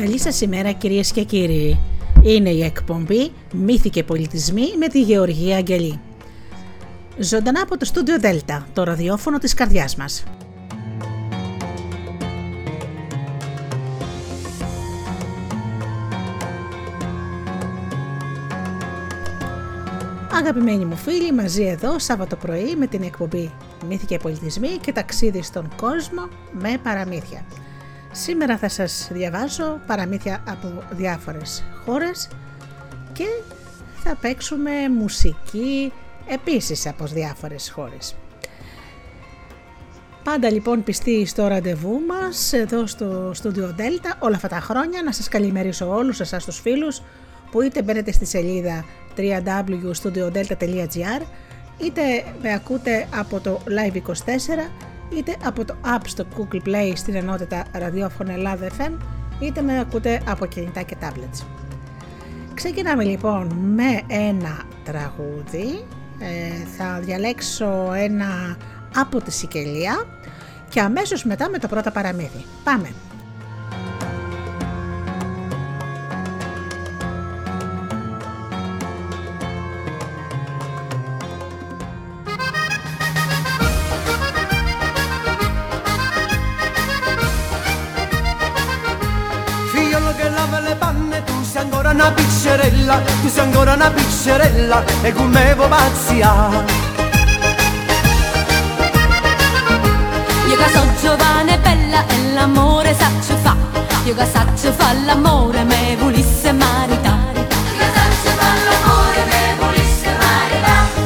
Καλή σας ημέρα κυρίες και κύριοι. Είναι η εκπομπή «Μύθοι και πολιτισμοί» με τη Γεωργία Αγγελή. Ζωντανά από το στούντιο Δέλτα, το ραδιόφωνο της καρδιάς μας. Αγαπημένοι μου φίλοι, μαζί εδώ Σάββατο πρωί με την εκπομπή «Μύθοι και πολιτισμοί» και ταξίδι στον κόσμο με παραμύθια. Σήμερα θα σας διαβάσω παραμύθια από διάφορες χώρες και θα παίξουμε μουσική επίσης από διάφορες χώρες. Πάντα λοιπόν πιστή στο ραντεβού μας εδώ στο Studio Delta όλα αυτά τα χρόνια να σας καλημερίσω όλους εσάς τους φίλους που είτε μπαίνετε στη σελίδα www.studiodelta.gr είτε με ακούτε από το Live24 είτε από το App στο Google Play στην ενότητα ραδιόφωνο Ελλάδα FM είτε με ακούτε από κινητά και tablets. Ξεκινάμε λοιπόν με ένα τραγούδι, ε, θα διαλέξω ένα από τη Σικελία και αμέσως μετά με το πρώτο παραμύθι. Πάμε! Piccerella, tu sei ancora una piccerella e come vuoi pazzia. Io che sono giovane e bella e l'amore saccio fa, io che saccio fa l'amore me volisse maritare. Io che saccio fa l'amore me volisse maritare.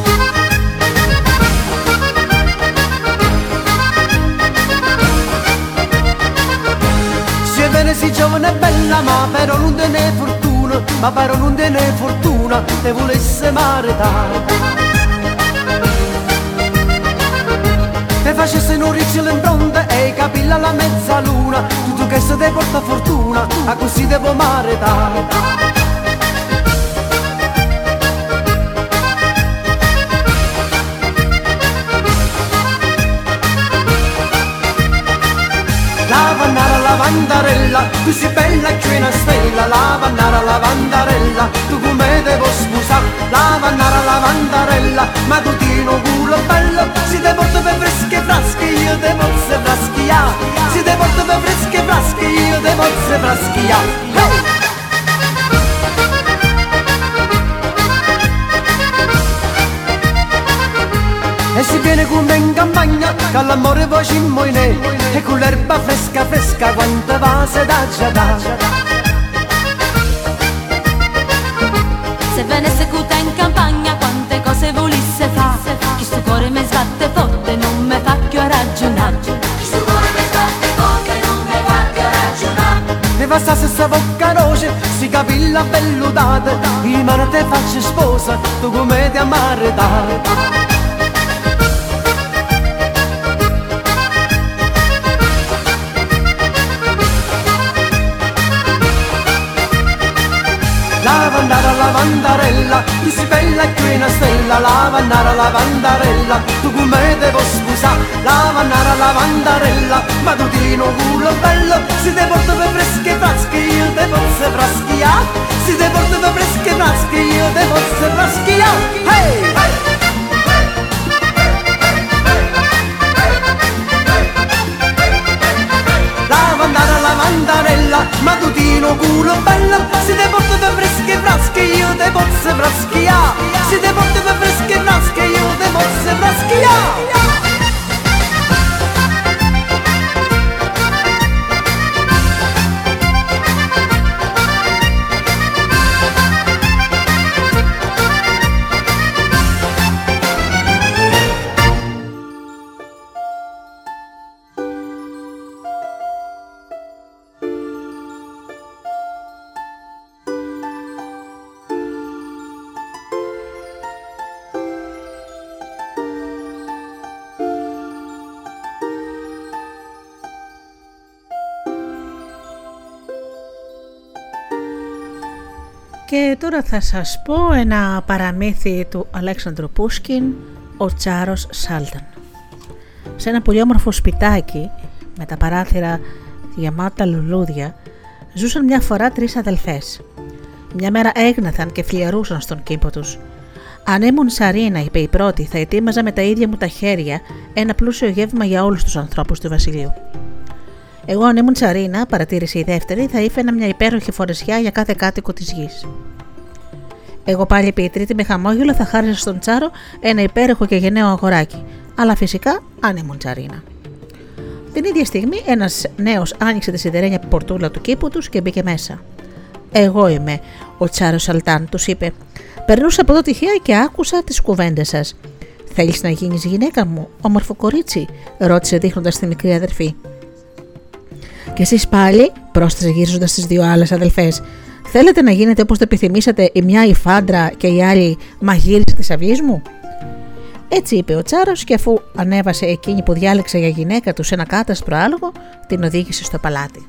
Se bene si giovane e bella ma però non te ne fortuna ma però non te ne fortuna te volesse maritare Te facesse un ricciolo in fronte e i capelli alla mezzaluna Tutto che se te porta fortuna, a così devo maritare Lavannara lavandarella, tu sei bella che una stella Lavannara lavandarella, tu come devo sposare Lavannara lavandarella, ma tu tino culo bello Si te porto per fresche frasche, io te posso fraschia Si te porto per fresche frasche, io te posso fraschia hey! Si viene con me in campagna, che l'amore facimmo in E con l'erba fresca fresca, quanta vase da già Se venisse cuta in campagna quante cose volesse fa. Chi sto cuore mi sbatte forte non mi fa più ragionare. Chi sto cuore mi sbatte forte non mi fa più ragionare. Mi fa sta stessa bocca roce, si capilla belludata I mano te faccio sposa, tu come ti amaretare lavandara lavandarella Tu sei bella che una stella lavandara lavandarella Tu come devo scusa lavandara lavandarella Ma tu ti no culo bello Si te porto per fresche frasche io te posso fraschia Si te porto per fresche frasche io te posso fraschia Hey! hey! Lavandarella Matutino culo bella. Si te porto per fresche frasche Io te posso fraschia Si te porto per fresche frasche Io te posso fraschia Και τώρα θα σας πω ένα παραμύθι του Αλέξανδρου Πούσκιν, ο Τσάρος Σάλταν. Σε ένα πολύ όμορφο σπιτάκι με τα παράθυρα γεμάτα λουλούδια Ζούσαν μια φορά τρεις αδελφές. Μια μέρα έγναθαν και φλιαρούσαν στον κήπο τους. Αν ήμουν Σαρίνα, είπε η πρώτη, θα ετοίμαζα με τα ίδια μου τα χέρια ένα πλούσιο γεύμα για όλους τους ανθρώπους του Βασιλείου. Εγώ, αν ήμουν Σαρίνα, παρατήρησε η δεύτερη, θα ήφαινα μια υπέροχη φορεσιά για κάθε κάτοικο της γης. Εγώ πάλι επί η τρίτη με χαμόγελο θα χάρισα στον Τσάρο ένα υπέροχο και γενναίο αγοράκι, αλλά φυσικά αν ήμουν Τσαρίνα. Την ίδια στιγμή ένας νέος άνοιξε τη σιδερένια πορτούλα του κήπου τους και μπήκε μέσα. Εγώ είμαι, ο Τσάρος Σαλτάν, τους είπε. Περνούσα από εδώ τυχαία και άκουσα τις κουβέντες σας. Θέλεις να γίνεις γυναίκα μου, όμορφο κορίτσι, ρώτησε δείχνοντας τη μικρή αδερφή. Και εσείς πάλι, πρόσθεσε γύρίζοντα τις δύο άλλες αδελφές, θέλετε να γίνετε όπως το επιθυμήσατε η μια η φάντρα και η άλλη μαγείρισα της αυγής μου; Έτσι είπε ο Τσάρος και αφού ανέβασε εκείνη που διάλεξε για γυναίκα του σε ένα κάταστρο άλογο, την οδήγησε στο παλάτι.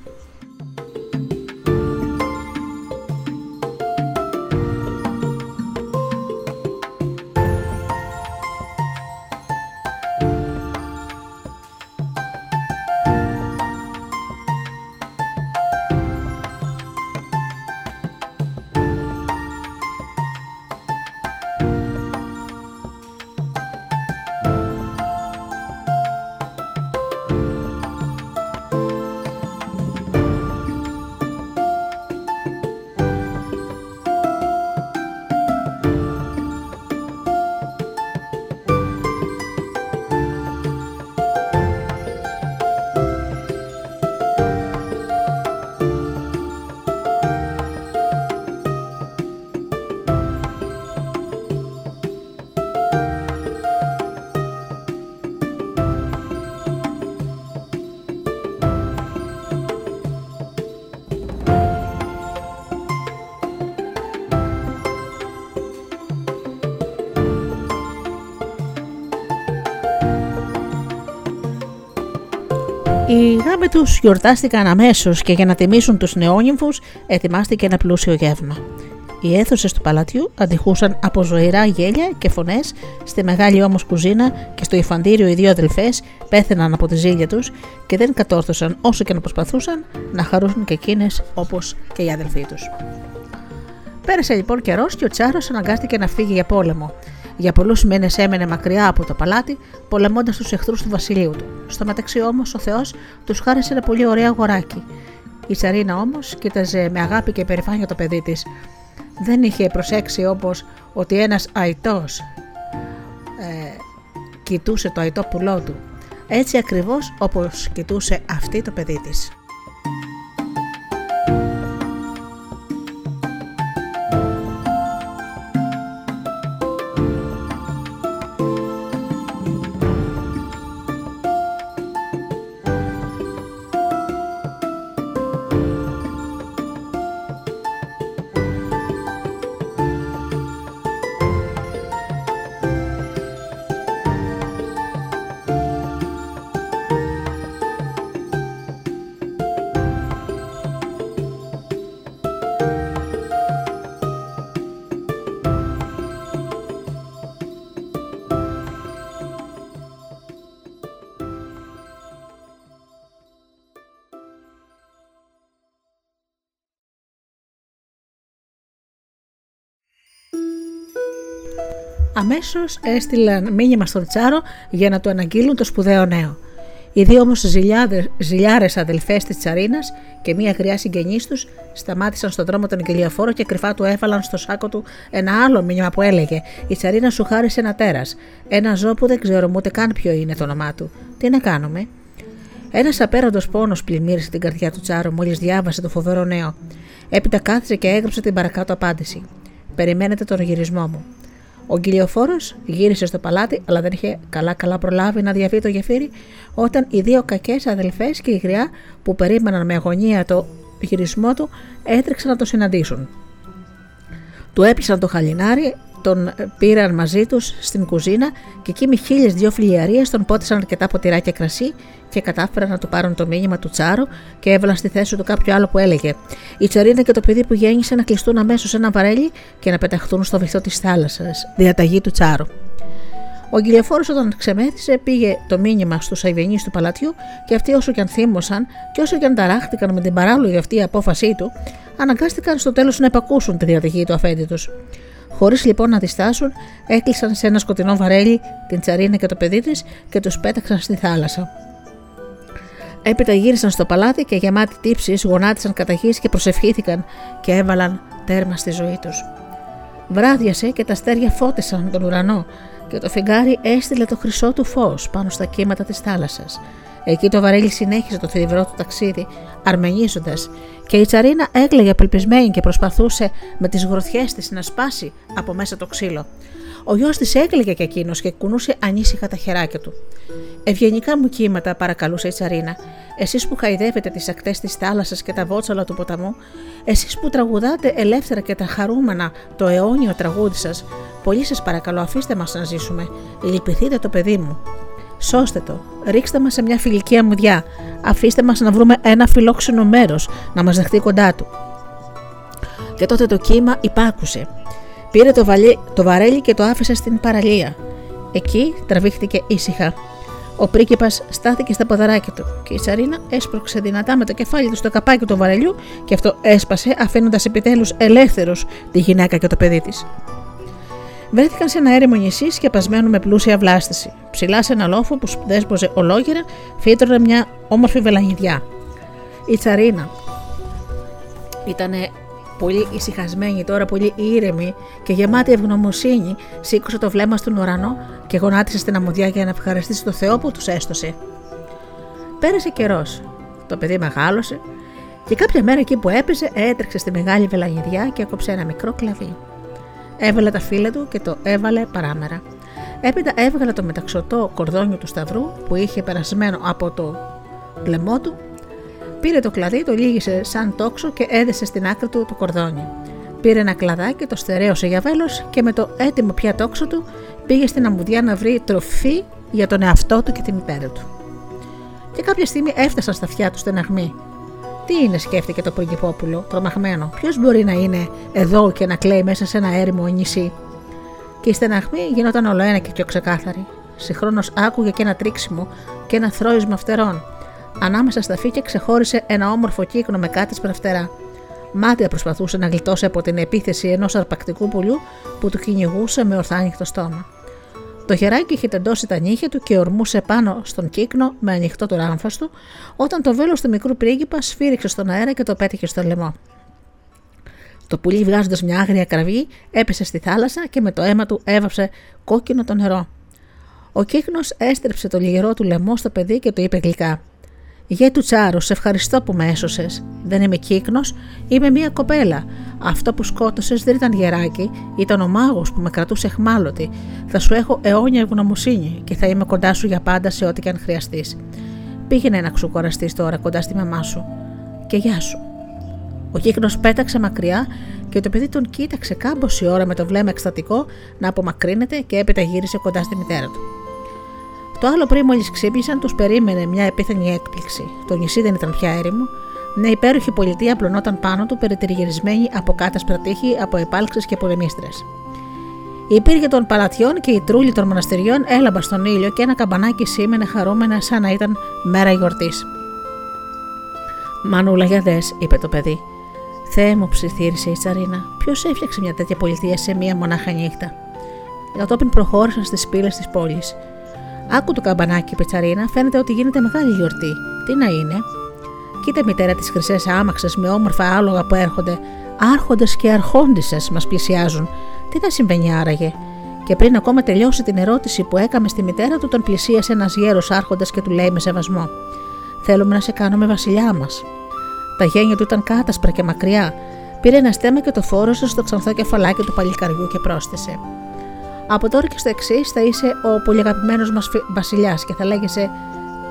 Γάμοι τους γιορτάστηκαν αμέσως και για να τιμήσουν τους νεόνυμφους ετοιμάστηκε ένα πλούσιο γεύμα. Οι αίθουσες του παλατιού αντιχούσαν από ζωηρά γέλια και φωνές, στη μεγάλη όμως κουζίνα και στο υφαντήριο οι δύο αδελφές πέθαιναν από τη ζήλια τους και δεν κατόρθωσαν όσο και να προσπαθούσαν να χαρούσουν και εκείνες όπως και οι αδελφοί τους. Πέρασε λοιπόν καιρός και ο Τσάρος αναγκάστηκε να φύγει για πόλεμο για πολλούς μήνες έμενε μακριά από το παλάτι, πολεμώντας τους εχθρούς του βασιλείου του. Στο μεταξύ όμως ο Θεός τους χάρισε ένα πολύ ωραίο αγοράκι. Η Τσαρίνα όμως κοίταζε με αγάπη και περηφάνεια το παιδί της. Δεν είχε προσέξει όπω ότι ένας αϊτό ε, κοιτούσε το αϊτό πουλό του. Έτσι ακριβώς όπως κοιτούσε αυτή το παιδί της. Αμέσως έστειλαν μήνυμα στον Τσάρο για να του αναγγείλουν το σπουδαίο νέο. Οι δύο όμως ζηλιάρες αδελφές της Τσαρίνας και μία γριά συγγενής τους σταμάτησαν στον δρόμο τον Αγγελιοφόρο και κρυφά του έβαλαν στο σάκο του ένα άλλο μήνυμα που έλεγε: Η Τσαρίνα σου χάρισε ένα τέρας. Ένα ζώο που δεν ξέρουμε ούτε καν ποιο είναι το όνομά του. Τι να κάνουμε; Ένας απέραντος πόνος πλημμύρισε την καρδιά του Τσάρου μόλις διάβασε το φοβερό νέο. Έπειτα κάθισε και έγραψε την παρακάτω απάντηση. Περιμένετε τον γυρισμό μου. Ο γκυλιοφόρο γύρισε στο παλάτι, αλλά δεν είχε καλά-καλά προλάβει να διαβεί το γεφύρι, όταν οι δύο κακές αδελφές και η γριά που περίμεναν με αγωνία το γυρισμό του έτρεξαν να το συναντήσουν. Του έπλησαν το χαλινάρι, τον πήραν μαζί τους στην κουζίνα και εκεί με χίλιες δυο φιλιαρίε τον πότισαν αρκετά ποτηρά και κρασί και κατάφεραν να του πάρουν το μήνυμα του Τσάρου και έβαλαν στη θέση του κάποιο άλλο που έλεγε: Η Τσαρίνα και το παιδί που γέννησε να κλειστούν αμέσως σε ένα βαρέλι και να πεταχτούν στο βυθό της θάλασσας. Διαταγή του Τσάρου. Ο Γκυλιοφόρο, όταν ξεμέθησε, πήγε το μήνυμα στους Αϊβενείς του παλατιού και αυτοί, όσο και αν θύμωσαν και όσο και αν ταράχτηκαν με την παράλογη αυτή απόφασή του, αναγκάστηκαν στο τέλος να επακούσουν τη διαταγή του αφέντη του. Χωρίς λοιπόν να διστάσουν, έκλεισαν σε ένα σκοτεινό βαρέλι την τσαρίνα και το παιδί της και τους πέταξαν στη θάλασσα. Έπειτα γύρισαν στο παλάτι και γεμάτοι τύψεις γονάτισαν κατά και προσευχήθηκαν και έβαλαν τέρμα στη ζωή τους. Βράδιασε και τα αστέρια φώτισαν τον ουρανό και το φεγγάρι έστειλε το χρυσό του φως πάνω στα κύματα της θάλασσας. Εκεί το βαρέλι συνέχισε το θηρυβρό του ταξίδι, αρμενίζοντας, και η τσαρίνα έκλαιγε απελπισμένη και προσπαθούσε με τις γροθιές της να σπάσει από μέσα το ξύλο. Ο γιος της έκλαιγε και εκείνος και κουνούσε ανήσυχα τα χεράκια του. Ευγενικά μου κύματα, παρακαλούσε η Τσαρίνα. Εσείς που χαϊδεύετε τις ακτές της θάλασσας και τα βότσαλα του ποταμού, εσείς που τραγουδάτε ελεύθερα και τα χαρούμενα το αιώνιο τραγούδι σας, πολύ σας παρακαλώ, αφήστε μας να ζήσουμε. Λυπηθείτε το παιδί μου. Σώστε το, ρίξτε μας σε μια φιλική αμμουδιά. Αφήστε μας να βρούμε ένα φιλόξενο μέρος να μας δεχτεί κοντά του. Και τότε το κύμα υπάκουσε. Πήρε το, βαλί, το βαρέλι και το άφησε στην παραλία. Εκεί τραβήχτηκε ήσυχα. Ο πρίγκιπας στάθηκε στα ποδαράκια του και η Σαρίνα έσπρωξε δυνατά με το κεφάλι του στο καπάκι του βαρελιού και αυτό έσπασε, αφήνοντας επιτέλους ελεύθερου τη γυναίκα και το παιδί της. Βρέθηκαν σε ένα έρημο νησί σκεπασμένο με πλούσια βλάστηση. Ψηλά σε ένα λόφο που δέσποζε ολόγερα, φύτρωνε μια όμορφη βελανιδιά. Η Τσαρίνα ήταν πολύ ησυχασμένη τώρα, πολύ ήρεμη και γεμάτη ευγνωμοσύνη, σήκωσε το βλέμμα στον ουρανό και γονάτισε στην αμμουδιά για να ευχαριστήσει το Θεό που τους έστωσε. Πέρασε καιρός. Το παιδί μεγάλωσε και κάποια μέρα εκεί που έπεσε έτρεξε στη μεγάλη βελανιδιά και έκοψε ένα μικρό κλαβί. Έβαλε τα φύλλα του και το έβαλε παράμερα. Έπειτα έβγαλε το μεταξωτό κορδόνιο του σταυρού που είχε περασμένο από το λαιμό του Πήρε το κλαδί, το λύγησε σαν τόξο και έδεσε στην άκρη του το κορδόνι. Πήρε ένα κλαδάκι, το στερέωσε για βέλος και με το έτοιμο πια τόξο του πήγε στην αμμουδιά να βρει τροφή για τον εαυτό του και τη μητέρα του. Και κάποια στιγμή έφτασαν στα αυτιά του στεναγμοί. Τι είναι, σκέφτηκε το πριγκυπόπουλο, τρομαγμένο. Ποιος μπορεί να είναι εδώ και να κλαίει μέσα σε ένα έρημο νησί; Και η στεναγμή γινόταν όλο ένα και πιο ξεκάθαρη. Συγχρόνως άκουγε και ένα τρίξιμο και ένα θρόισμα φτερών. Ανάμεσα στα φύκια ξεχώρισε ένα όμορφο κύκνο με κάτι φτερά. Μάτια προσπαθούσε να γλιτώσει από την επίθεση ενός αρπακτικού πουλιού που του κυνηγούσε με ορθάνυχτο στόμα. Το χεράκι είχε τεντώσει τα νύχια του και ορμούσε πάνω στον κύκνο με ανοιχτό το ράμφαστο, όταν το βέλος του μικρού πρίγκιπα σφύριξε στον αέρα και το πέτυχε στο λαιμό. Το πουλί, βγάζοντας μια άγρια κραυγή, έπεσε στη θάλασσα και με το αίμα του έβαψε κόκκινο το νερό. Ο κύκνος έστρεψε το λιγερό του λαιμό στο παιδί και του είπε γλυκά: Γε του Τσάρου, σε ευχαριστώ που με έσωσες. Δεν είμαι κύκνος, είμαι μία κοπέλα. Αυτό που σκότωσες δεν ήταν γεράκι, ήταν ο μάγος που με κρατούσε εχμάλωτη. Θα σου έχω αιώνια ευγνωμοσύνη και θα είμαι κοντά σου για πάντα σε ό,τι και αν χρειαστείς. Πήγαινε να ξουκοραστείς τώρα κοντά στη μαμά σου. Και γεια σου. Ο κύκνος πέταξε μακριά και το παιδί τον κοίταξε κάμποση ώρα με το βλέμμα εκστατικό να απομακρύνεται και έπειτα γύρισε κοντά στη μητέρα του. Το άλλο πριν μόλις ξύπνησαν, τους περίμενε μια επίθανη έκπληξη. Το νησί δεν ήταν πια έρημο. Μια υπέροχη πολιτεία απλωνόταν πάνω του, περιτριγυρισμένη από κάτασπρα τείχη, από επάλξει και πολεμίστρες. Οι πύργοι των παλατιών και οι τρούλοι των μοναστεριών έλαμπαν στον ήλιο και ένα καμπανάκι σήμαινε χαρούμενα σαν να ήταν μέρα γιορτής. Μανούλα, για δες, είπε το παιδί. Θεέ μου, ψιθύρισε η Τσαρίνα, ποιος έφτιαξε μια τέτοια πολιτεία σε μία μονάχα νύχτα; Κατόπιν προχώρησαν στις πύλες της πόλης. Άκου το καμπανάκι, Πετσαρίνα, φαίνεται ότι γίνεται μεγάλη γιορτή. Τι να είναι; Κοίτα, μητέρα της χρυσές άμαξε με όμορφα άλογα που έρχονται. Άρχοντες και αρχόντισε μας πλησιάζουν. Τι θα συμβαίνει άραγε; Και πριν ακόμα τελειώσει την ερώτηση που έκαμε στη μητέρα του, τον πλησίασε ένας γέρος άρχοντας και του λέει με σεβασμό: Θέλουμε να σε κάνουμε βασιλιά μας. Τα γένια του ήταν κάτασπρα και μακριά. Πήρε ένα στέμα και το φόρωσε στο ξανθό κεφαλάκι του παλικαριού και πρόσθεσε: από τώρα και στο εξής θα είσαι ο πολύ αγαπημένο μα βασιλιάς και θα λέγεσαι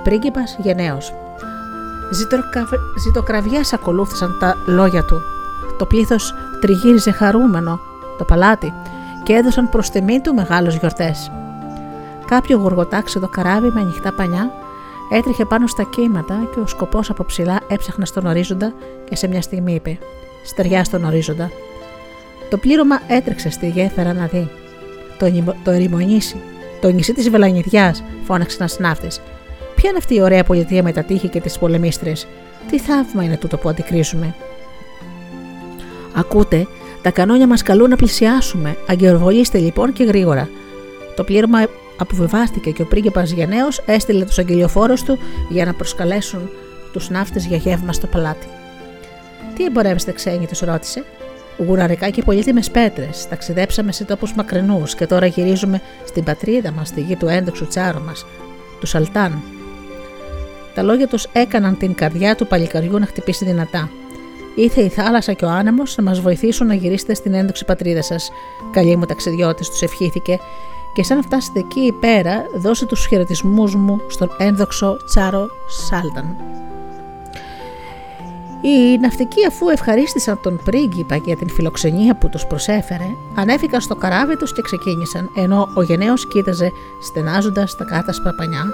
πρίγκιπας γενναίος. Ζητοκραβιά ακολούθησαν τα λόγια του. Το πλήθος τριγύριζε χαρούμενο το παλάτι και έδωσαν προς τιμή του μεγάλους γιορτές. Κάποιο γοργοτάξιο το καράβι με ανοιχτά πανιά έτρεχε πάνω στα κύματα και ο σκοπός από ψηλά έψαχνε στον ορίζοντα και σε μια στιγμή είπε: Στεριά στον ορίζοντα. Το πλήρωμα έτρεξε στη γέφυρα να δει το, το ερημονήσι, Το νησί της Βελανιδιάς, φώναξε ένας ναύτη. Ποια είναι αυτή η ωραία πολιτεία με τα τείχη και τις πολεμίστρε. Τι θαύμα είναι τούτο που αντικρίζουμε; Ακούτε, τα κανόνια μας καλούν να πλησιάσουμε. Αγκαιροβολήστε λοιπόν και γρήγορα. Το πλήρωμα αποβεβάστηκε και ο πρίγκιπας Γενναίος έστειλε τους αγγελιοφόρους του για να προσκαλέσουν τους ναύτες για γεύμα στο παλάτι. Τι εμπορεύεστε, ξένοι, τους ρώτησε. Γουραρικά και πολύτιμε πέτρε. Ταξιδέψαμε σε τόπους μακρινούς και τώρα γυρίζουμε στην πατρίδα μας, στη γη του έντοξου τσάρου μας, του Σαλτάν. Τα λόγια τους έκαναν την καρδιά του παλικαριού να χτυπήσει δυνατά. Ήθε η θάλασσα και ο άνεμος να μας βοηθήσουν να γυρίσετε στην έντοξη πατρίδα σας. Καλή μου ταξιδιώτης, τους ευχήθηκε, και σαν να φτάσετε εκεί πέρα, δώσε τους χαιρετισμούς μου στον ένδοξο Τσάρο Σάλταν. Οι ναυτικοί, αφού ευχαρίστησαν τον πρίγκιπα για την φιλοξενία που τους προσέφερε, ανέφηκαν στο καράβι τους και ξεκίνησαν, ενώ ο γενναίος κοίταζε στενάζοντας τα κάτασπρα πανιά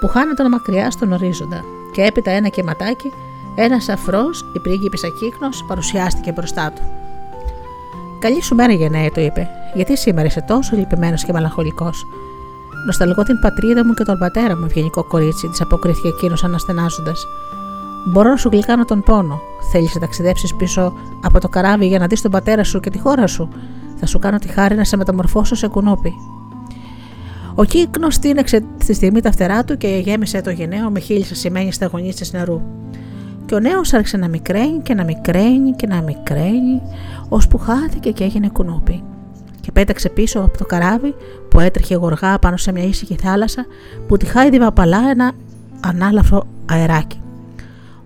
που χάνονταν μακριά στον ορίζοντα και έπειτα ένα κεματάκι, ένας αφρός, η πρίγκιπης Ακύκνος, παρουσιάστηκε μπροστά του. Καλή σου μέρα, γενναία, το είπε. Γιατί σήμερα είσαι τόσο λυπημένος και μαλαχολικός. Νοσταλγώ την πατρίδα μου και τον πατέρα μου, ευγενικό κορίτσι, της αποκρίθηκε εκείνος αναστενάζοντας. Μπορώ να σου γλυκάνω τον πόνο. Θέλεις να ταξιδέψεις πίσω από το καράβι για να δεις τον πατέρα σου και τη χώρα σου. Θα σου κάνω τη χάρη να σε μεταμορφώσω σε κουνούπι. Ο κύκνος τίνεξε στη στιγμή τα φτερά του και γέμισε το γενναίο με χίλια σημαίνει σταγονίτσε νερού. Και ο νέος άρχισε να μικραίνει και να μικραίνει και να μικραίνει, ώσπου χάθηκε και έγινε κουνούπι. Και πέταξε πίσω από το καράβι που έτρεχε γοργά πάνω σε μια ήσυχη θάλασσα που τη χάιδευε απαλά ένα ανάλαφρο αεράκι.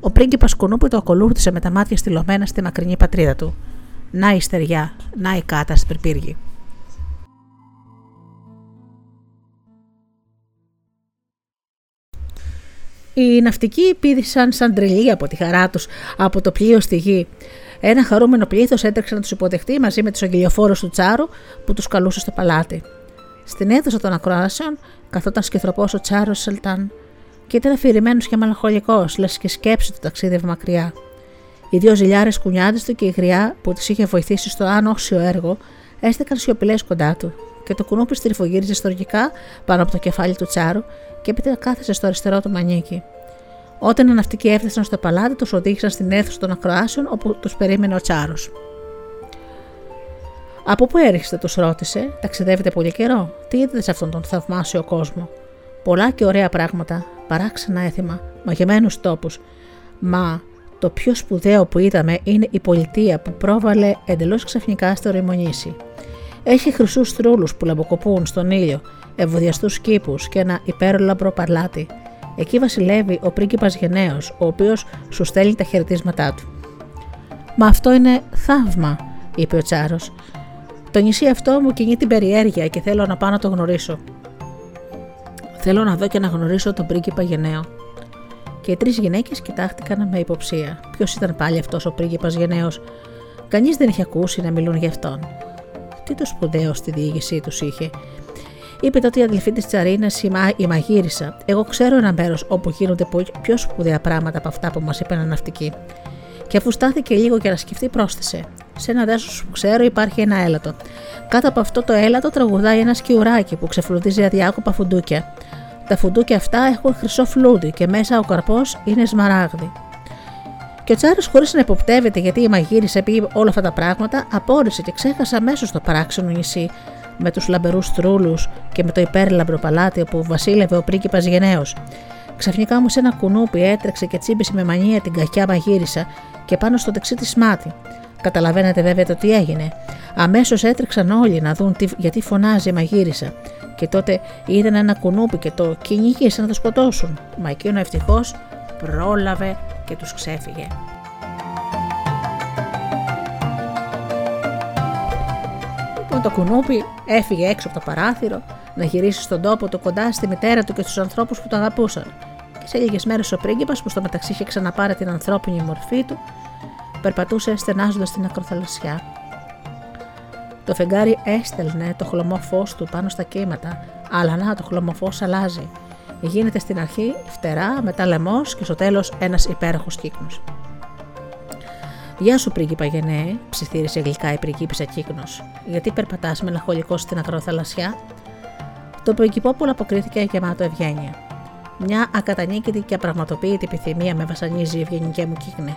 Ο πρίγκιπας κουνούπι το ακολούθησε με τα μάτια στυλωμένα στη μακρινή πατρίδα του. Να η στεριά, να η κάτα σπιρπύργη. Οι ναυτικοί πήδησαν σαν τρελοί από τη χαρά τους από το πλοίο στη γη. Ένα χαρούμενο πλήθος έτρεξε να τους υποδεχτεί μαζί με τους αγγελιοφόρους του Τσάρου που τους καλούσε στο παλάτι. Στην αίθουσα των ακροάσεων καθόταν σκεφτροπό ο Τσάρος Σελτάν και ήταν αφηρημένος και μαλαχολικό, λες και σκέψη του ταξίδευε μακριά. Οι δύο ζηλιάρες κουνιάδες του και η γριά που τη είχε βοηθήσει στο άνοσιο έργο έστεκαν σιωπηλές κοντά του και το κουνούπι στριφογύριζε στοργικά πάνω από το κεφάλι του Τσάρου και έπειτα κάθεσε στο αριστερό του μανίκι. Όταν οι ναυτικοί έφτασαν στο παλάτι, τους οδήγησαν στην αίθουσα των ακροάσεων όπου τους περίμενε ο Τσάρος. Από πού έρχεστε, τους ρώτησε, ταξιδεύετε πολύ καιρό. Τι είδατε σε αυτόν τον θαυμάσιο κόσμο; Πολλά και ωραία πράγματα, παράξενα έθιμα, μαγεμένους τόπους. Μα το πιο σπουδαίο που είδαμε είναι η πολιτεία που πρόβαλε εντελώς ξαφνικά στο ρημονήσι. Έχει χρυσούς τρούλου που λαμποκοπούν στον ήλιο, ευωδιαστούς κήπους και ένα υπέρολαμπρο παλάτι. Εκεί βασιλεύει ο πρίγκιπας Γενναίος, ο οποίος σου στέλνει τα χαιρετίσματά του. Μα αυτό είναι θαύμα, είπε ο Τσάρος. Το νησί αυτό μου κινεί την περιέργεια και θέλω να πάω να το γνωρίσω. Θέλω να δω και να γνωρίσω τον πρίγκιπα Γενναίο. Και οι τρεις γυναίκες κοιτάχτηκαν με υποψία. Ποιος ήταν πάλι αυτός ο πρίγκιπας Γενναίος; Κανείς δεν είχε ακούσει να μιλούν γι' αυτόν. Τι το σπουδαίο στη διήγησή τους είχε. Είπε τότε η αδελφή της Τσαρίνας, η Μαγείρισα. Εγώ ξέρω ένα μέρος όπου γίνονται πιο σπουδαία πράγματα από αυτά που μας είπε ένα ναυτική. Και αφού στάθηκε λίγο για να σκεφτεί, πρόσθεσε. Σε ένα δάσος που ξέρω υπάρχει ένα έλατο. Κάτω από αυτό το έλατο τραγουδάει ένας σκιουράκι που ξεφλουδίζει αδιάκοπα φουντούκια. Τα φουντούκια αυτά έχουν χρυσό φλούδι και μέσα ο καρπός είναι σμαράγδι. Και ο Τσάρος, χωρίς να υποπτεύεται γιατί η μαγείρισα πει όλα αυτά τα πράγματα, απόρρισε και ξέχασε αμέσως το παράξενο νησί με τους λαμπερούς τρούλου και με το υπέρλαμπρο παλάτι όπου βασίλευε ο πρίγκιπας Γενναίος. Ξαφνικά όμως ένα κουνούπι έτρεξε και τσίμπησε με μανία την κακιά μαγείρισα και πάνω στο δεξί της μάτι. Καταλαβαίνετε βέβαια το τι έγινε. Αμέσως έτρεξαν όλοι να δουν τι, γιατί φωνάζει η μαγείρισα. Και τότε είδαν ένα κουνούπι και το κυνήγησαν να το σκοτώσουν. Μα εκείνο ευτυχώς πρόλαβε και τους ξέφυγε. Λοιπόν το κουνούπι έφυγε έξω από το παράθυρο να γυρίσει στον τόπο του κοντά στη μητέρα του και στους ανθρώπους που το αγαπούσαν. Και σε λίγες μέρες ο πρίγκιπας που στο μεταξύ είχε ξαναπάρει την ανθρώπινη μορφή του περπατούσε στενάζοντας την ακροθαλασσιά. Το φεγγάρι έστελνε το χλωμό φως του πάνω στα κύματα, αλλά να το χλωμό φως αλλάζει. Γίνεται στην αρχή φτερά, μετά λαιμός και στο τέλος ένας υπέροχος κύκνος. Γεια σου, πρίγκιπα γενναίε, ψιθύρισε γλυκά η πριγκίπισσα κύκνος. Γιατί περπατάς μελαγχολικό στην ακροθαλασσιά; Το πριγκυπόπουλο αποκρίθηκε γεμάτο ευγένεια. Μια ακατανίκητη και απραγματοποιητή επιθυμία με βασανίζει η ευγενική μου κύκνη.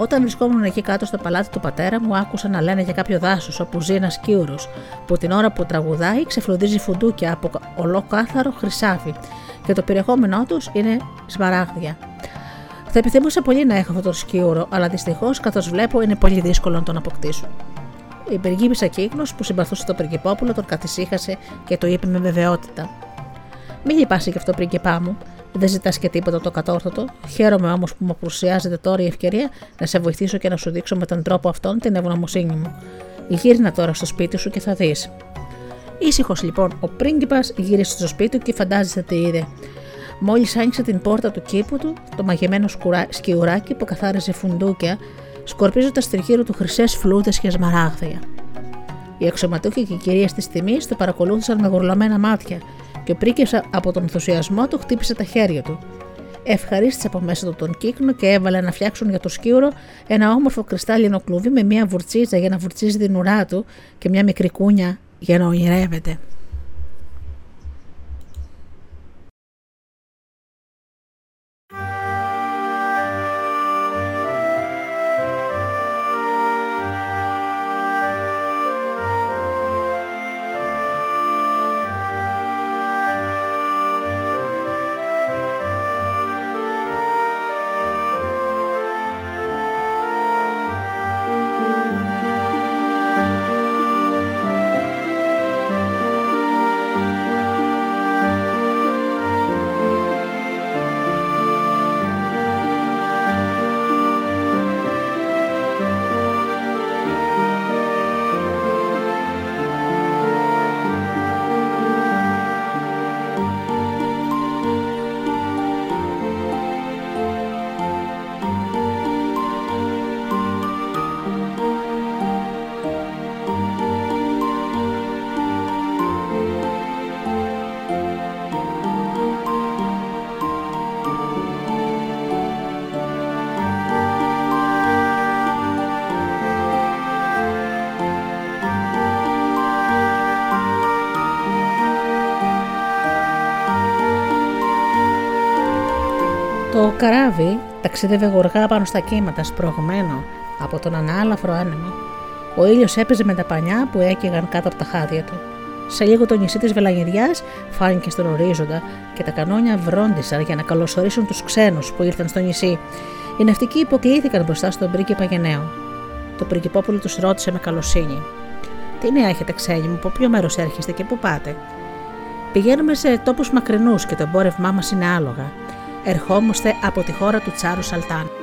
Όταν βρισκόμουν εκεί κάτω στο παλάτι του πατέρα μου, άκουσα να λένε για κάποιο δάσος όπου ζει ένας κύουρο που την ώρα που τραγουδάει ξεφλουδίζει φουντούκια από ολοκάθαρο χρυσάφι και το περιεχόμενό τους είναι σμαράγδια. Θα επιθυμούσα πολύ να έχω αυτό το σκιούρο, αλλά δυστυχώς καθώς βλέπω είναι πολύ δύσκολο να τον αποκτήσω. Η πριγκίπισσα κύκνος που συμπαθούσε το πριγκιπόπουλο τον καθησύχασε και του είπε με βεβαιότητα. Μην λυπάσαι γι' αυτό, πριγκιπά μου. Δεν ζητάς και τίποτα τ' ακατόρθωτο. Χαίρομαι όμως που μου παρουσιάζεται τώρα η ευκαιρία να σε βοηθήσω και να σου δείξω με τον τρόπο αυτόν την ευγνωμοσύνη μου. Γύρνα τώρα στο σπίτι σου και θα δεις. Ήσυχος λοιπόν, ο πρίγκιπας γύρισε στο σπίτι του και φαντάζεται τι είδε. Μόλις άνοιξε την πόρτα του κήπου του, το μαγεμένο σκιουράκι που καθάριζε φουντούκια, σκορπίζοντα τριγύρω του χρυσές φλούδε και σμαράγδια. Οι αξιωματούχοι και οι κυρίες της τιμής το παρακολούθησαν με γουρλωμένα μάτια και ο πρίκε από τον ενθουσιασμό του χτύπησε τα χέρια του. Ευχαρίστησε από μέσα του τον κύκνο και έβαλε να φτιάξουν για το σκύρο ένα όμορφο κρυστάλλινο κλουβί με μια βουρτσίζα για να βουρτσίζει την ουρά του και μια μικρή κούνια για να ονειρεύεται. Ταξίδευε γοργά πάνω στα κύματα, σπρωγμένο από τον ανάλαφρο άνεμο. Ο ήλιος έπαιζε με τα πανιά που έκαιγαν κάτω από τα χάδια του. Σε λίγο το νησί της Βελαγιδιάς φάνηκε στον ορίζοντα και τα κανόνια βρόντισαν για να καλωσορίσουν τους ξένους που ήρθαν στο νησί. Οι ναυτικοί υποκλήθηκαν μπροστά στον πρίγκιπα Γενναίο. Το πριγκυπόπουλο τους ρώτησε με καλοσύνη: Τι νέα έχετε, ξένοι μου, από ποιο μέρος έρχεστε και πού πάτε; Πηγαίνουμε σε τόπους μακρινούς και το εμπόρευμά μας είναι άλογα ερχόμαστε από τη χώρα του Τσάρου Σαλτάν.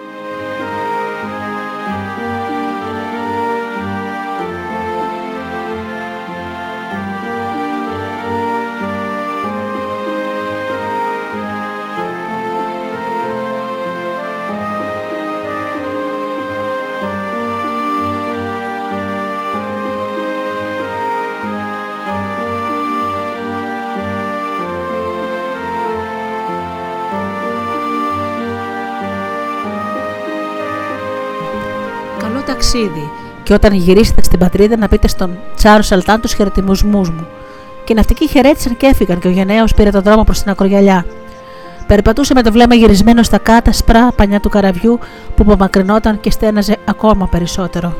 Ταξίδι και όταν γυρίσετε στην πατρίδα να πείτε στον Τσάρο Σαλτάν τους χαιρετισμούς μου. Και οι ναυτικοί χαιρέτησαν και έφυγαν και ο Γενναίος πήρε τον δρόμο προς την ακρογιαλιά. Περπατούσε με το βλέμμα γυρισμένο στα κάτασπρα πανιά του καραβιού που απομακρυνόταν και στέναζε ακόμα περισσότερο.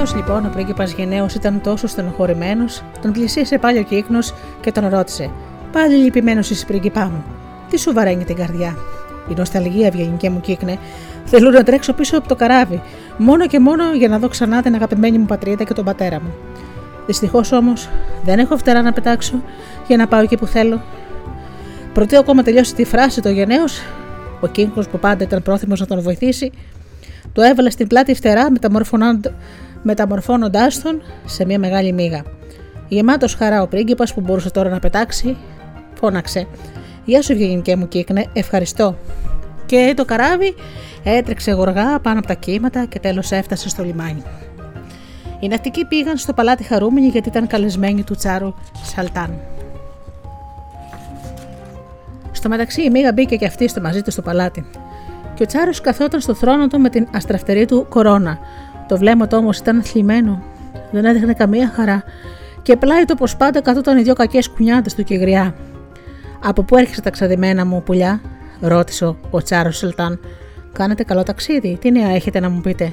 Καθώ λοιπόν ο πρίγκιπας Γενναίος ήταν τόσο στενοχωρημένος, τον πλησίασε πάλι ο κύκνος και τον ρώτησε: Πάλι λυπημένος είσαι, πρίγκιπά μου. Τι σου βαραίνει την καρδιά; Η νοσταλγία ευγενική μου κύκνε. Θέλω να τρέξω πίσω από το καράβι, μόνο και μόνο για να δω ξανά την αγαπημένη μου πατρίδα και τον πατέρα μου. Δυστυχώς όμως δεν έχω φτερά να πετάξω για να πάω εκεί που θέλω. Πρωτού ακόμα τελειώσει τη φράση το γενναίος, ο κύκνος που πάντα ήταν πρόθυμος να τον βοηθήσει, το έβαλε στην πλάτη φτερά μεταμορφώνοντάς τον σε μια μεγάλη μύγα. Γεμάτος χαρά ο πρίγκιπας που μπορούσε τώρα να πετάξει, φώναξε. Γεια σου, ευγενικέ μου κύκνε, ευχαριστώ. Και το καράβι έτρεξε γοργά πάνω από τα κύματα και τέλος έφτασε στο λιμάνι. Οι ναυτικοί πήγαν στο παλάτι χαρούμενοι γιατί ήταν καλεσμένοι του τσάρου Σαλτάν. Στο μεταξύ η Μίγα μπήκε και αυτή στο μαζί του στο παλάτι. Και ο τσάρος καθόταν στο θρόνο του με την αστραφτερή του κορώνα. Το βλέμμα του όμως ήταν θλιμμένο. Δεν έδειχνε καμία χαρά. Και πλάι του όπως πάντα καθόταν οι δυο κακές κουνιάτε του και γριά. Από πού έρχεσαι τα ξαδιμένα μου πουλιά, ρώτησε ο Τσάρος Σελτάν. Κάνετε καλό ταξίδι, τι νέα έχετε να μου πείτε;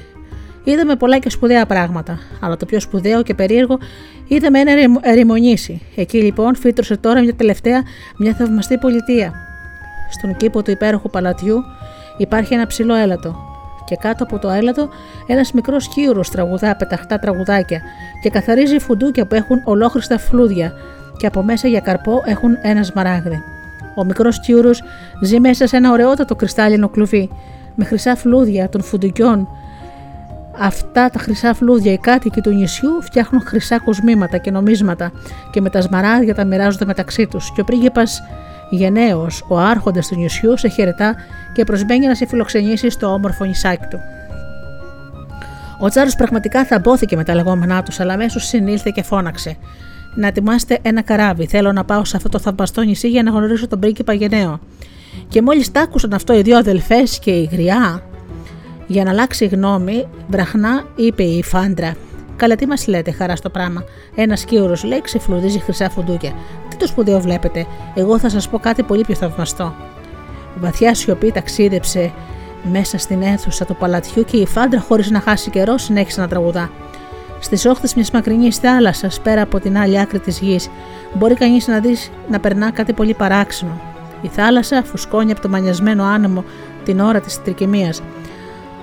Είδαμε πολλά και σπουδαία πράγματα, αλλά το πιο σπουδαίο και περίεργο είδαμε ένα ερημονήσι. Εκεί λοιπόν φύτρωσε τώρα μια τελευταία, μια θαυμαστή πολιτεία. Στον κήπο του υπέροχου παλατιού υπάρχει ένα ψηλό έλατο. Και κάτω από το έλατο ένας μικρός σκίουρος τραγουδά πεταχτά τραγουδάκια και καθαρίζει φουντούκια που έχουν ολόχρυσα φλούδια και από μέσα για καρπό έχουν ένα σμαράγδι. Ο μικρός σκίουρος ζει μέσα σε ένα ωραιότατο κρυστάλλινο κλουβί, με χρυσά φλούδια των φουντουκιών. Αυτά τα χρυσά φλούδια οι κάτοικοι του νησιού φτιάχνουν χρυσά κοσμήματα και νομίσματα και με τα σμαράδια τα μοιράζονται μεταξύ τους. Και ο πρίγκιπας γενναίος, ο άρχοντας του νησιού, σε χαιρετά και προσμένει να σε φιλοξενήσει στο όμορφο νησάκι του. Ο Τσάρος πραγματικά θαμπόθηκε με τα λεγόμενά τους, αλλά αμέσως συνήλθε και φώναξε να ετοιμάσετε ένα καράβι. Θέλω να πάω σε αυτό το θαμπαστό νησί για να γνωρίσω τον πρίγκιπα Γενναίο. Και μόλις τα άκουσαν αυτό οι δύο αδελφές και η γριά, για να αλλάξει γνώμη, βραχνά είπε η Φάντρα. Καλά, τι μας λέτε, χαρά στο πράγμα. Ένας κύωρο λέει ξεφλουδίζει χρυσά φουντούκια. Τι το σπουδαίο βλέπετε, εγώ θα σας πω κάτι πολύ πιο θαυμαστό. Βαθιά σιωπή ταξίδεψε μέσα στην αίθουσα του παλατιού και η Φάντρα, χωρίς να χάσει καιρό, συνέχισε να τραγουδά. Στις όχθες μιας μακρινής θάλασσας, πέρα από την άλλη άκρη της γης, μπορεί κανείς να δεις να περνά κάτι πολύ παράξενο. Η θάλασσα φουσκώνει από το μανιασμένο άνεμο την ώρα της τρικυμίας.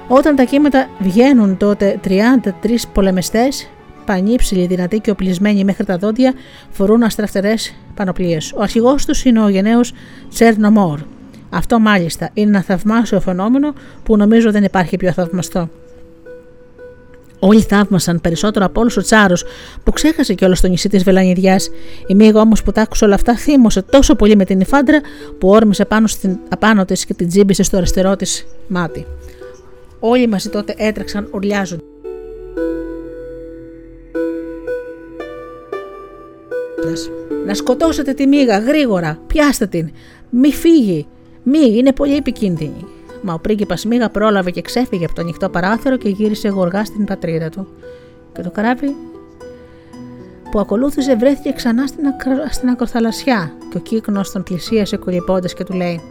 Όταν τα κύματα βγαίνουν τότε 33 πολεμιστές, πανύψηλοι, δυνατοί και οπλισμένοι μέχρι τα δόντια, φορούν αστραφτερές πανοπλίες. Ο αρχηγός τους είναι ο γενναίος Τσέρνομόρ. Αυτό μάλιστα είναι ένα θαυμάσιο φαινόμενο που νομίζω δεν υπάρχει πιο θαυμαστό. Όλοι θαύμασαν περισσότερο από όλους ο Τσάρος, που ξέχασε κιόλας το νησί της Βελανιδιάς. Η Μίγα όμως που τα άκουσε όλα αυτά θύμωσε τόσο πολύ με την Ιφάντρα που όρμησε πάνω, στην, απάνω της και την τζίμπησε στο αριστερό της μάτι. Όλοι μαζί τότε έτρεξαν ουρλιάζοντα. Να σκοτώσετε τη μίγα γρήγορα, πιάστε την, μη φύγει, μη, είναι πολύ επικίνδυνη μα ο πρίγκιπας Μίγα πρόλαβε και ξέφυγε από το ανοιχτό παράθυρο και γύρισε γοργά στην πατρίδα του. Και το καράβι που ακολούθησε βρέθηκε ξανά στην, ακρο... στην ακροθαλασσιά και ο κύκνος τον πλησίασε κολυπώντα και του λέει: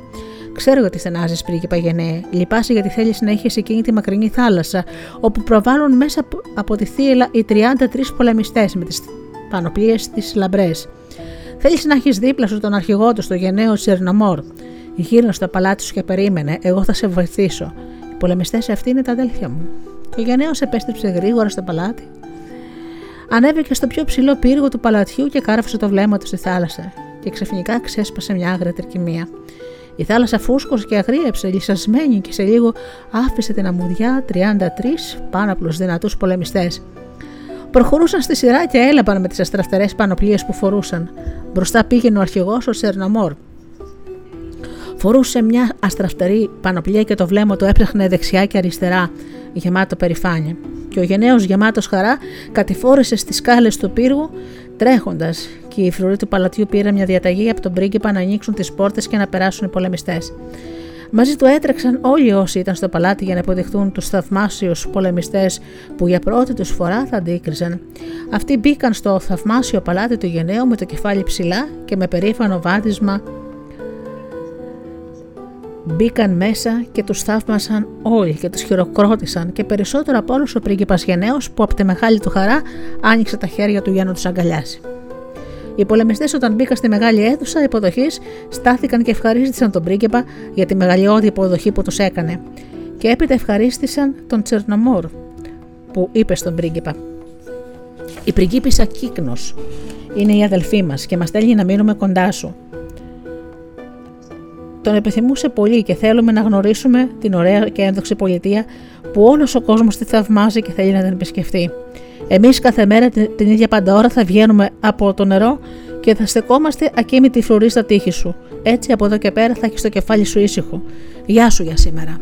Ξέρω ότι στενάζεις, πρίγκιπα γενναίε. Λυπάσαι γιατί θέλεις να έχεις εκείνη τη μακρινή θάλασσα, όπου προβάλλουν μέσα από τη θύελα οι 33 πολεμιστές με τις πανοπλίες της λαμπρές. Θέλεις να έχεις δίπλα σου τον αρχηγό του, το γενναίο Σερνομόρ. Γύρω στο παλάτι σου και περίμενε, εγώ θα σε βοηθήσω. Οι πολεμιστές αυτοί είναι τα αδέλφια μου. Και ο Γενναίο επέστρεψε γρήγορα στο παλάτι. Ανέβηκε στο πιο ψηλό πύργο του παλατιού και κάρφωσε το βλέμμα του στη θάλασσα. Και ξαφνικά ξέσπασε μια άγρια τρικυμία. Η θάλασσα φούσκωσε και αγρίεψε, λυσασμένη και σε λίγο άφησε την αμμουδιά 33 πάνω από τους δυνατούς πολεμιστές. Προχωρούσαν στη σειρά και έλαπαν με τις αστραφτερές πανοπλίες που φορούσαν. Μπροστά πήγαινε ο αρχηγός ο Σερναμόρ, Φορούσε μια αστραφτερή πανοπλία και το βλέμμα του έψαχνε δεξιά και αριστερά, γεμάτο περηφάνεια. Και ο γενναίος γεμάτος χαρά κατηφόρησε στις σκάλες του πύργου τρέχοντας, και οι φρουροί του παλατιού πήραν μια διαταγή από τον πρίγκιπα να ανοίξουν τις πόρτες και να περάσουν οι πολεμιστές. Μαζί του έτρεξαν όλοι όσοι ήταν στο παλάτι για να υποδεχτούν τους θαυμάσιους πολεμιστές που για πρώτη τους φορά θα αντίκριζαν. Αυτοί μπήκαν στο θαυμάσιο παλάτι του γενναίου με το κεφάλι ψηλά και με περήφανο βάδισμα Μπήκαν μέσα και τους θαύμασαν όλοι και τους χειροκρότησαν και περισσότερο από όλους ο πρίγκιπας Γενναίος που από τη μεγάλη του χαρά άνοιξε τα χέρια του για να τους αγκαλιάσει. Οι πολεμιστές όταν μπήκαν στη μεγάλη αίθουσα υποδοχής στάθηκαν και ευχαρίστησαν τον πρίγκιπα για τη μεγαλειώδη υποδοχή που τους έκανε και έπειτα ευχαρίστησαν τον Τσερνομόρ που είπε στον πρίγκιπα «Η πριγκίπισσα Κύκνος είναι η αδελφή μας και μας στέλνει να μείνουμε κοντά σου. Τον επιθυμούσε πολύ και θέλουμε να γνωρίσουμε την ωραία και ένδοξη πολιτεία που όλος ο κόσμος τη θαυμάζει και θέλει να την επισκεφτεί. Εμείς κάθε μέρα την ίδια πάντα ώρα θα βγαίνουμε από το νερό και θα στεκόμαστε ακίμητη φρουρή στα τείχη σου. Έτσι από εδώ και πέρα θα έχεις το κεφάλι σου ήσυχο. Γεια σου για σήμερα.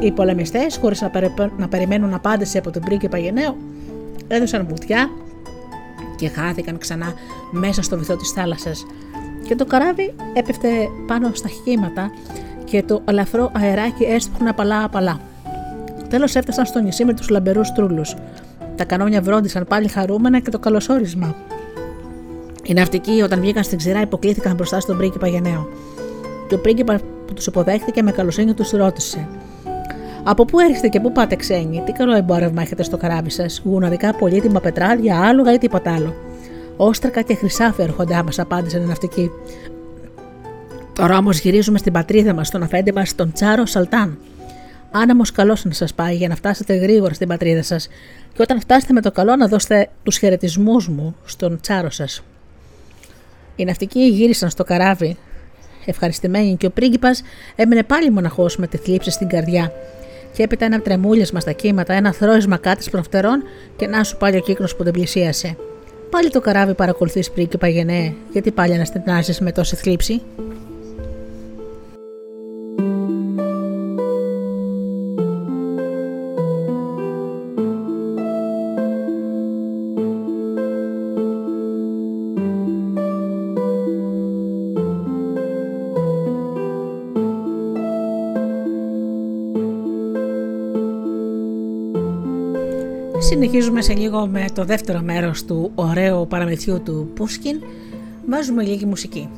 Οι πολεμιστές, χωρίς να, περι... να περιμένουν απάντηση από τον πρίγκιπα Γενναίο, έδωσαν βουτιά και χάθηκαν ξανά μέσα στο βυθό της θάλασσας και το καράβι έπεφτε πάνω στα χήματα και το ελαφρό αεράκι έσπροχνε απαλά-απαλά. Τέλος έφτασαν στο νησί με τους λαμπερούς τρούλους. Τα κανόνια βρόντισαν πάλι χαρούμενα και το καλωσόρισμα. Οι ναυτικοί, όταν βγήκαν στην ξηρά, υποκλήθηκαν μπροστά στον πρίγκιπα Γενναίο. Και ο πρίγκιπα που τους υποδέχτηκε με καλοσύνη τους ρώτησε: από πού έρχεστε και πού πάτε ξένοι, τι καλό εμπόρευμα έχετε στο καράβι σας, γουναδικά πολύτιμα πετράδια, άλογα ή τίποτα άλλο. Όστρακα και χρυσάφι έρχονται άμα, απάντησαν οι ναυτικοί. Τώρα όμως γυρίζουμε στην πατρίδα μας, στον αφέντη μας, τον Τσάρο Σαλτάν. Άνεμος καλός να σας πάει για να φτάσετε γρήγορα στην πατρίδα σας, και όταν φτάσετε με το καλό να δώσετε τους χαιρετισμούς μου στον Τσάρο σας. Οι ναυτικοί γύρισαν στο καράβι, ευχαριστημένοι, και ο πρίγκιπας έμενε πάλι μοναχός με τη θλίψη στην καρδιά και έπειτα ένα τρεμούλιασμα στα κύματα, ένα θρόισμα κάτι προφτερών και να σου πάλι ο κύκνο που δεν πλησίασε. Πάλι το καράβι παρακολουθείς πρίγκιπα γενναίε, γιατί πάλι αναστενάζει με τόση θλίψη. Σε λίγο με το δεύτερο μέρος του ωραίου παραμυθιού του Πούσκιν. Βάζουμε λίγη μουσική.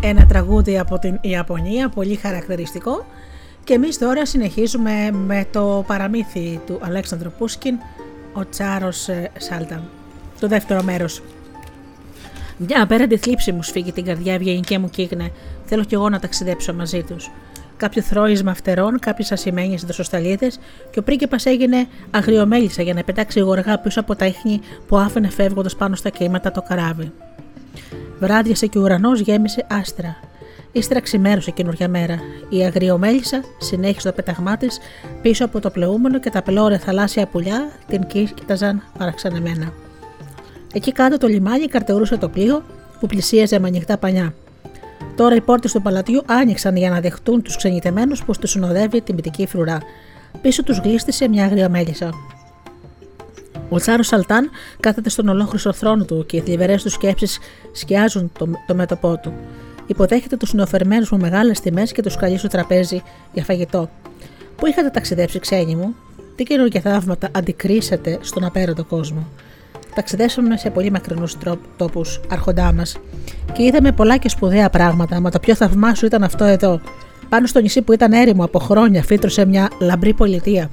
Ένα τραγούδι από την Ιαπωνία, πολύ χαρακτηριστικό. Και εμείς τώρα συνεχίζουμε με το παραμύθι του Αλέξανδρου Πούσκιν, ο Τσάρος ε, Σάλταν. Το δεύτερο μέρος. Μια απέραντη θλίψη μου σφίγγει την καρδιά ευγενικέ μου κύκνε. Θέλω κι εγώ να ταξιδέψω μαζί τους. Κάποιο θρόισμα φτερών, κάποιες ασημένιες δροσοσταλίδε και ο πρίγκιπας έγινε αγριομέλισσα για να πετάξει γοργά πίσω από τα ίχνη που άφηνε φεύγοντας πάνω στα κύματα το καράβι. Βράδιασε και ο ουρανός γέμισε άστρα. Ύστερα ξημέρωσε καινούργια μέρα. Η αγριομέλισσα συνέχισε το πέταγμά της πίσω από το πλεούμενο και τα πλώρια θαλάσσια πουλιά την κοίταζαν παραξενεμένα. Εκεί κάτω το λιμάνι καρτερούσε το πλοίο που πλησίαζε με ανοιχτά πανιά. Τώρα οι πόρτες του παλατιού άνοιξαν για να δεχτούν τους ξενιτεμένους που τους συνοδεύει την μυτική φρουρά. Πίσω τους γλίστησε μια αγριομέλισσα. Ο Τσάρος Σαλτάν κάθεται στον ολόχρυσο θρόνο του και οι θλιβερές του σκέψεις σκιάζουν το, το μέτωπό του. Υποδέχεται τους νεοφερμένους με μεγάλες τιμές και του καλεί στο τραπέζι για φαγητό. Πού είχατε ταξιδέψει, ξένοι μου, τι καινούργια θαύματα αντικρίσατε στον απέραντο κόσμο; Ταξιδέψαμε σε πολύ μακρινούς τόπους, άρχοντά μας, και είδαμε πολλά και σπουδαία πράγματα, μα το πιο θαυμάσιο ήταν αυτό εδώ. Πάνω στο νησί που ήταν έρημο από χρόνια, φύτρωσε μια λαμπρή πολιτεία.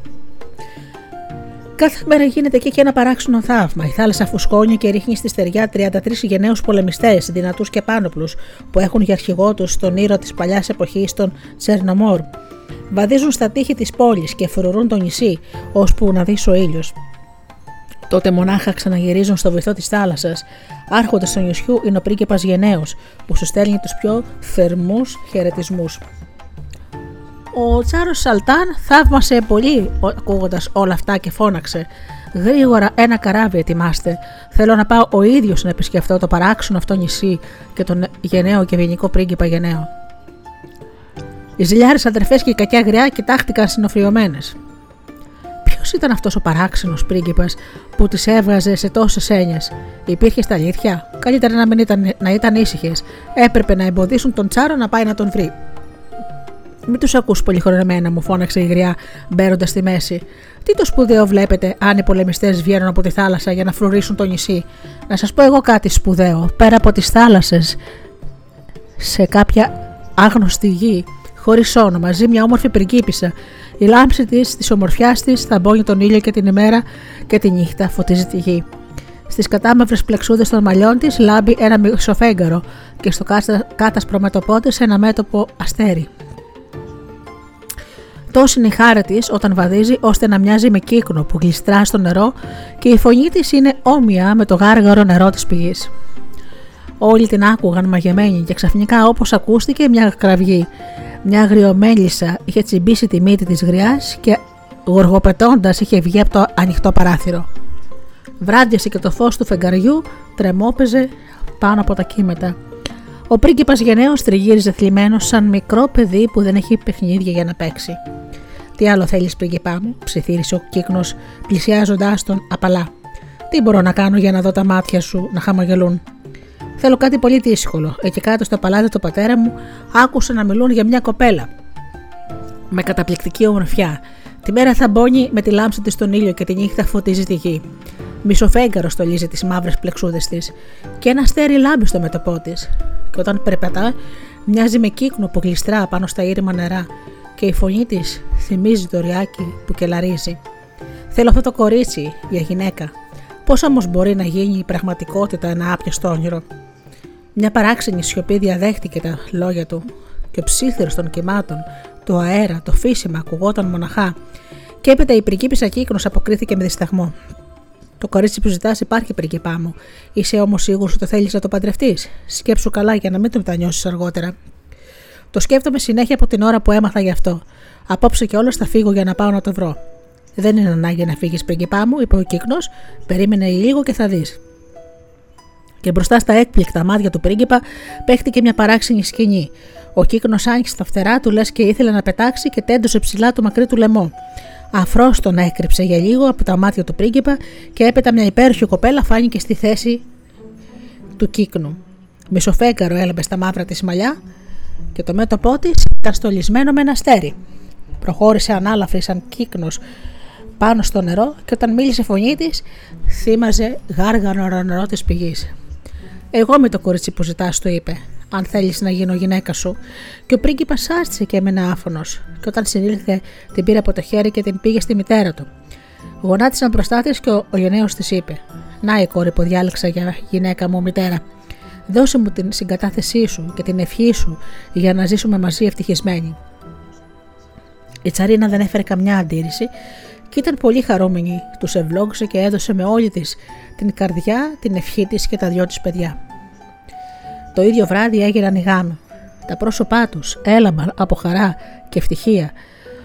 Κάθε μέρα γίνεται εκεί και ένα παράξενο θαύμα. Η θάλασσα φουσκώνει και ρίχνει στη στεριά 33 γενναίους πολεμιστές, δυνατούς και πάνωπλου, που έχουν για αρχηγό τους τον ήρωα της παλιάς εποχής, τον Τσερνομόρ. Βαδίζουν στα τείχη της πόλης και φρουρούν το νησί, ώσπου να δεις ο ήλιος. Τότε μονάχα ξαναγυρίζουν στο βυθό της θάλασσας. Άρχοντας του νησιού είναι ο πρίγκιπα Γενναίο, που σου στέλνει τους πιο θερμούς χαιρετισμούς. Ο Τσάρος Σαλτάν θαύμασε πολύ ακούγοντας όλα αυτά και φώναξε. Γρήγορα ένα καράβι ετοιμάστε. Θέλω να πάω ο ίδιος να επισκεφτώ το παράξενο αυτό νησί και τον γενναίο και ευγενικό πρίγκιπα γενναίο. Οι ζηλιάρες αδερφές και η κακιά γριά κοιτάχτηκαν συνοφριωμένε. Ποιος ήταν αυτός ο παράξενος πρίγκιπας που τις έβγαζε σε τόσες έννοιες; Υπήρχε στα αλήθεια; Καλύτερα να, μην ήταν, να ήταν ήσυχες. Έπρεπε να εμποδίσουν τον Τσάρο να πάει να τον βρει. Μην τους ακούς πολύ χρονεμένα, μου φώναξε η γριά, μπαίνοντας στη μέση. Τι το σπουδαίο βλέπετε, αν οι πολεμιστές βγαίνουν από τη θάλασσα για να φρουρήσουν το νησί; Να σας πω εγώ κάτι σπουδαίο. Πέρα από τις θάλασσες, σε κάποια άγνωστη γη, χωρίς όνομα, ζει μια όμορφη πριγκίπισσα. Η λάμψη της, της ομορφιάς της, θα μπώνει τον ήλιο και την ημέρα και τη νύχτα φωτίζει τη γη. Στις κατάμαυρες πλεξούδες των μαλλιών της λάμπει ένα μισοφέγγαρο και στο κάτασπρο μέτωπό ένα μέτωπο αστέρι. Τόση είναι η χάρη της όταν βαδίζει ώστε να μοιάζει με κύκνο που γλιστρά στο νερό και η φωνή της είναι όμοια με το γάργαρο νερό της πηγής. Όλοι την άκουγαν μαγεμένοι και ξαφνικά όπως ακούστηκε μια κραυγή. Μια αγριομέλισσα είχε τσιμπήσει τη μύτη της γριάς και γοργοπετώντας είχε βγει από το ανοιχτό παράθυρο. Βράδιασε και το φως του φεγγαριού τρεμόπαιζε πάνω από τα κύματα. Ο πρίγκιπας γενναίος τριγύριζε θλιμμένο σαν μικρό παιδί που δεν έχει παιχνίδια για να παίξει. Τι άλλο θέλεις, πρίγκιπά μου, ψιθύρισε ο κύκνος, πλησιάζοντάς τον απαλά. Τι μπορώ να κάνω για να δω τα μάτια σου να χαμογελούν; Θέλω κάτι πολύ δύσκολο. Εκεί κάτω στο παλάτι του πατέρα μου άκουσα να μιλούν για μια κοπέλα. Με καταπληκτική ομορφιά. Τη μέρα θα μπώνει με τη λάμψη της στον ήλιο και τη νύχτα φωτίζει τη γη. Μισοφέγγαρο στολίζει τις μαύρες πλεξούδες της και ένα αστέρι λάμπει στο μέτωπό της. Και όταν περπατά, μοιάζει με κύκνο που γλιστρά πάνω στα ήρεμα νερά και η φωνή της θυμίζει το ριάκι που κελαρίζει. Θέλω αυτό το κορίτσι για γυναίκα. Πώς όμως μπορεί να γίνει η πραγματικότητα ένα άπιαστο όνειρο; Μια παράξενη σιωπή διαδέχτηκε τα λόγια του και ο ψήθυρος των κυμάτων, το αέρα, το φύσιμα ακουγόταν μοναχά. Και έπειτα η πριγκίπισσα κύκνος αποκρίθηκε με δισταγμό. Το κορίτσι που ζητάς υπάρχει πριγκίπά μου. Είσαι όμως σίγουρος ότι θέλεις να το παντρευτείς. Σκέψου καλά για να μην το μετανιώσεις αργότερα. Το σκέφτομαι συνέχεια από την ώρα που έμαθα γι' αυτό. Απόψε και όλος θα φύγω για να πάω να το βρω. Δεν είναι ανάγκη να φύγεις πριγκίπά μου, είπε ο κύκνο. Περίμενε λίγο και θα δεις. Και μπροστά στα έκπληκτα μάτια του πρίγκιπα παίχτηκε μια παράξενη σκηνή. Ο κύκνο άνοιξε τα φτερά του, λες και ήθελε να πετάξει και τέντωσε ψηλά το μακρύ του λαιμό. Αφρό τον έκρυψε για λίγο από τα μάτια του πρίγκιπα και έπειτα μια υπέροχη κοπέλα φάνηκε στη θέση του κύκνου. Μισοφέγκαρο έλαμπε στα μαύρα της μαλλιά και το μέτωπό της ήταν στολισμένο με ένα αστέρι. Προχώρησε ανάλαφρη σαν κύκνος πάνω στο νερό και όταν μίλησε φωνή της, θύμαζε γάργαρο νερό της πηγής. Εγώ με το κορίτσι που ζητάς, του είπε αν θέλεις να γίνω γυναίκα σου. Και ο πρίγκιπας άστησε και έμενε άφωνος. Και όταν συνήλθε, την πήρε από το χέρι και την πήγε στη μητέρα του. Γονάτισαν μπροστά της και ο, ο γενναίος της είπε: Να η κόρη που διάλεξα για γυναίκα μου, μητέρα. Δώσε μου την συγκατάθεσή σου και την ευχή σου για να ζήσουμε μαζί ευτυχισμένοι. Η τσαρίνα δεν έφερε καμιά αντίρρηση και ήταν πολύ χαρούμενη. Τους ευλόγησε και έδωσε με όλη της την καρδιά, την ευχή της και τα δυο της παιδιά. Το ίδιο βράδυ έγιναν οι γάμοι. Τα πρόσωπά τους έλαμπαν από χαρά και ευτυχία.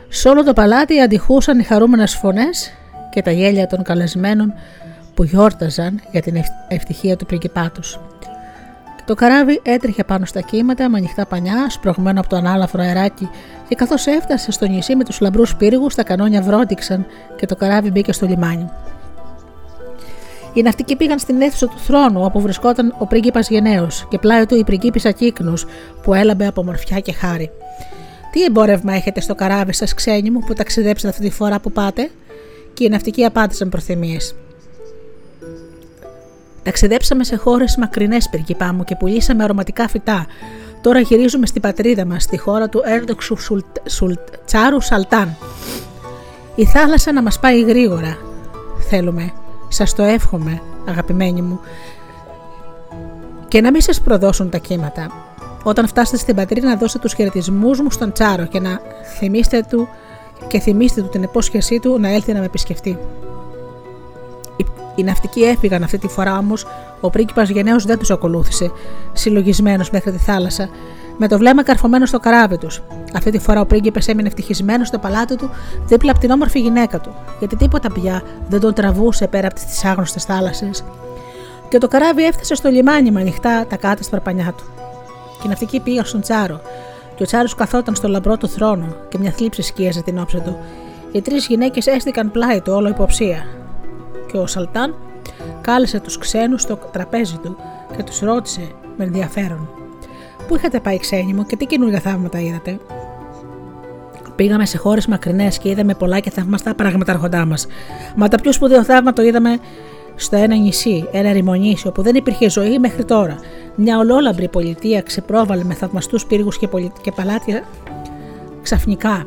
Σε όλο το παλάτι αντιχούσαν οι χαρούμενες φωνές και τα γέλια των καλεσμένων που γιόρταζαν για την ευτυχία του πριγκιπάτου. Το καράβι έτρεχε πάνω στα κύματα με ανοιχτά πανιά, σπρωγμένο από το ανάλαφρο αεράκι, και καθώς έφτασε στο νησί με τους λαμπρούς πύργους, τα κανόνια βρόντιξαν και το καράβι μπήκε στο λιμάνι. Οι ναυτικοί πήγαν στην αίθουσα του θρόνου όπου βρισκόταν ο πρίγκιπας Γενναίος και πλάι του η πριγκίπισσα Κύκνους που έλαμπε από μορφιά και χάρη. Τι εμπόρευμα έχετε στο καράβι σας, ξένοι μου, που ταξιδέψατε αυτή τη φορά που πάτε, και οι ναυτικοί απάντησαν προθυμίες. Ταξιδέψαμε σε χώρες μακρινές, πριγκιπά μου, και πουλήσαμε αρωματικά φυτά. Τώρα γυρίζουμε στην πατρίδα μας, στη χώρα του έρδοξου σουλτ, Τσάρου Σαλτάν. Η θάλασσα να μας πάει γρήγορα. Θέλουμε σας το εύχομαι, αγαπημένοι μου, και να μην σας προδώσουν τα κύματα. Όταν φτάσετε στην πατρίδα να δώσετε τους χαιρετισμούς μου στον Τσάρο και να θυμίστε του και θυμίστε του την υπόσχεσή του να έλθει να με επισκεφτεί. Οι ναυτικοί έφυγαν αυτή τη φορά όμως, ο πρίγκιπας γενναίος δεν τους ακολούθησε, συλλογισμένος μέχρι τη θάλασσα, με το βλέμμα καρφωμένο στο καράβι τους. Αυτή τη φορά ο πρίγκιπε έμεινε ευτυχισμένος στο παλάτι του δίπλα από την όμορφη γυναίκα του, γιατί τίποτα πια δεν τον τραβούσε πέρα από τις άγνωστες θάλασσες. Και το καράβι έφτασε στο λιμάνι με ανοιχτά τα κάτω σπαρπανιά του. Και οι ναυτικοί πήγαν στον Τσάρο, και ο Τσάρος καθόταν στο λαμπρό του θρόνο και μια θλίψη σκίαζε την όψη του. Οι τρεις γυναίκες έστηκαν πλάι του όλο υποψία. Και ο Σαλτάν κάλεσε τους ξένους στο τραπέζι του και τους ρώτησε με ενδιαφέρον. Πού είχατε πάει, ξένοι μου, και τι καινούργια θαύματα είδατε; Πήγαμε σε χώρες μακρινές και είδαμε πολλά και θαυμαστά πράγματα αρχοντά μας. Μα τα πιο σπουδαίο θαύμα το είδαμε στο ένα νησί, ένα ρημονήσιο που δεν υπήρχε ζωή μέχρι τώρα. Μια ολόλαμπρη πολιτεία ξεπρόβαλε με θαυμαστούς πύργους και, και παλάτια ξαφνικά.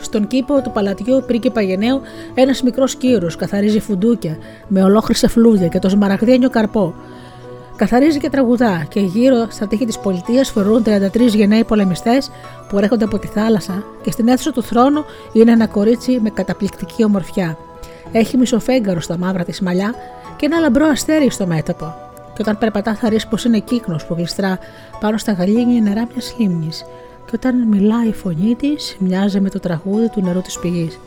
Στον κήπο του παλατιού πρίγκιπα Γενναίου ένας μικρός κύρος καθαρίζει φουντούκια με ολόχρυσα φλούδια και το σμαραγδένιο καρπό. Καθαρίζει και τραγουδά και γύρω στα τείχη της πολιτείας φορούν 33 γενναίοι πολεμιστές που έρχονται από τη θάλασσα και στην αίθουσα του θρόνου είναι ένα κορίτσι με καταπληκτική ομορφιά. Έχει μισοφέγγαρο στα μαύρα της μαλλιά και ένα λαμπρό αστέρι στο μέτωπο. Και όταν περπατά θα ρίξει πως είναι κύκνος που γλιστρά πάνω στα γαλήνια νερά μιας λίμνης. Και όταν μιλάει η φωνή της, μοιάζει με το τραγούδι του νερού της πηγής.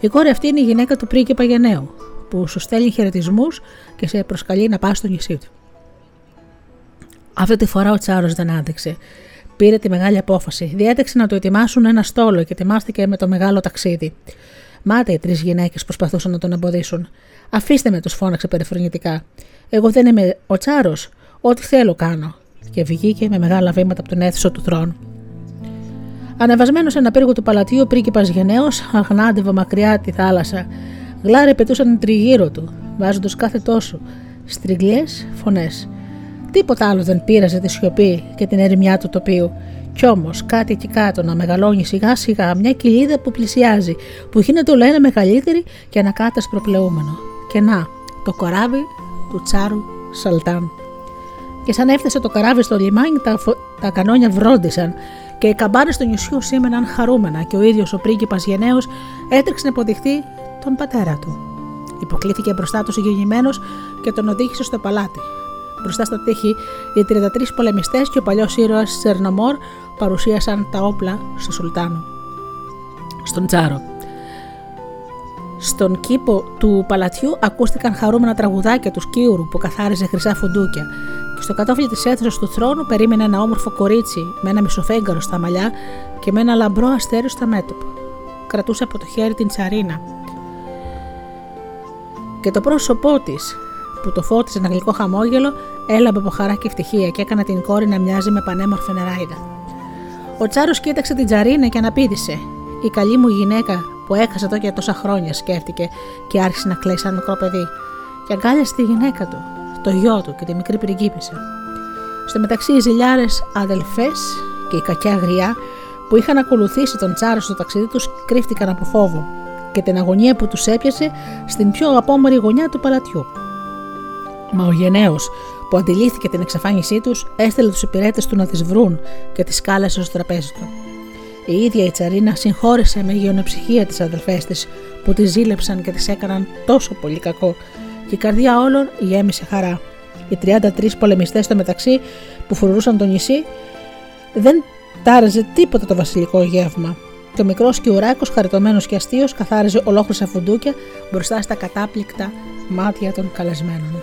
Η κόρη αυτή είναι η γυναίκα του πρίγκιπα Γενναίου, που σου στέλνει χαιρετισμούς και σε προσκαλεί να πας στο νησί του. Αυτή τη φορά ο Τσάρος δεν άντεξε. Πήρε τη μεγάλη απόφαση. Διέταξε να του ετοιμάσουν ένα στόλο και ετοιμάστηκε με το μεγάλο ταξίδι. Μάται οι τρεις γυναίκες προσπαθούσαν να τον εμποδίσουν. Αφήστε με, τους φώναξε περιφρονητικά. Εγώ δεν είμαι ο Τσάρος. Ό,τι θέλω κάνω. Και βγήκε με μεγάλα βήματα από τον αίθουσο του θρόνου. Ανεβασμένος σε ένα πύργο του παλατιού, ο πρίγκιπας γενναίος αγνάντευε μακριά τη θάλασσα. Γλάρε πετούσαν τριγύρω του, βάζοντας κάθε τόσο στριγλιές φωνές. Τίποτα άλλο δεν πείραζε τη σιωπή και την ερημιά του τοπίου. Κι όμως κάτι εκεί κάτω να μεγαλώνει σιγά σιγά μια κοιλίδα που πλησιάζει, που γίνεται όλο ένα μεγαλύτερη και ανακάτω πλεούμενο. Και να, το κοράβι του Τσάρου Σαλτάν. Και σαν έφτασε το καράβι στο λιμάνι, τα, τα κανόνια βρόντισαν και οι καμπάνε του νησιού σήμαιναν χαρούμενα και ο ίδιος ο πρίγκιπας Γενναίος έτρεξε να υποδειχθεί τον πατέρα του. Υποκλήθηκε μπροστά τους συγκεκριμένο και τον οδήγησε στο παλάτι. Μπροστά στα τείχη, οι 33 πολεμιστές και ο παλιός ήρωας Σερνομόρ παρουσίασαν τα όπλα στο Σουλτάνο. Στον Τσάρο. Στον κήπο του παλατιού ακούστηκαν χαρούμενα τραγουδάκια του Σκίουρου που καθάριζε χρυσά φουντούκια και στο κατόφλι της αίθουσας του θρόνου περίμενε ένα όμορφο κορίτσι με ένα μισοφέγγαρο στα μαλλιά και με ένα λαμπρό αστέρι στα μέτωπα. Κρατούσε από το χέρι την τσαρίνα. Και το πρόσωπό της, που το φώτιζε ένα γλυκό χαμόγελο, έλαμπε από χαρά και ευτυχία και έκανε την κόρη να μοιάζει με πανέμορφη νεράιδα. Ο Τσάρος κοίταξε την τσαρίνα και αναπήδησε. Η καλή μου γυναίκα που έχασε εδώ και τόσα χρόνια, σκέφτηκε και άρχισε να κλαίει σαν μικρό παιδί. Και αγκάλιασε τη γυναίκα του, το γιο του και τη μικρή πριγκίπισσα. Στο μεταξύ οι ζηλιάρες αδελφές και η κακιά γριά που είχαν ακολουθήσει τον Τσάρο στο ταξίδι τους κρύφτηκαν από φόβο και την αγωνία που τους έπιασε στην πιο απόμορφη γωνιά του παλατιού. Μα ο γενναίος που αντιλήφθηκε την εξαφάνισή τους, έστειλε τους υπηρέτες του να τις βρουν και τις κάλεσε στο τραπέζι του. Η ίδια η Τσαρίνα συγχώρεσε με γεωνοψυχία τις αδελφές της που τη ζήλεψαν και τις έκαναν τόσο πολύ κακό, και η καρδιά όλων γέμισε χαρά. Οι 33 πολεμιστές στο μεταξύ που φρουρούσαν το νησί δεν τάραζε τίποτα το βασιλικό γεύμα. Και ο μικρός Κιουράκο, χαριτωμένος και αστείος, καθάριζε ολόκληρα φουντούκια μπροστά στα κατάπληκτα μάτια των καλεσμένων.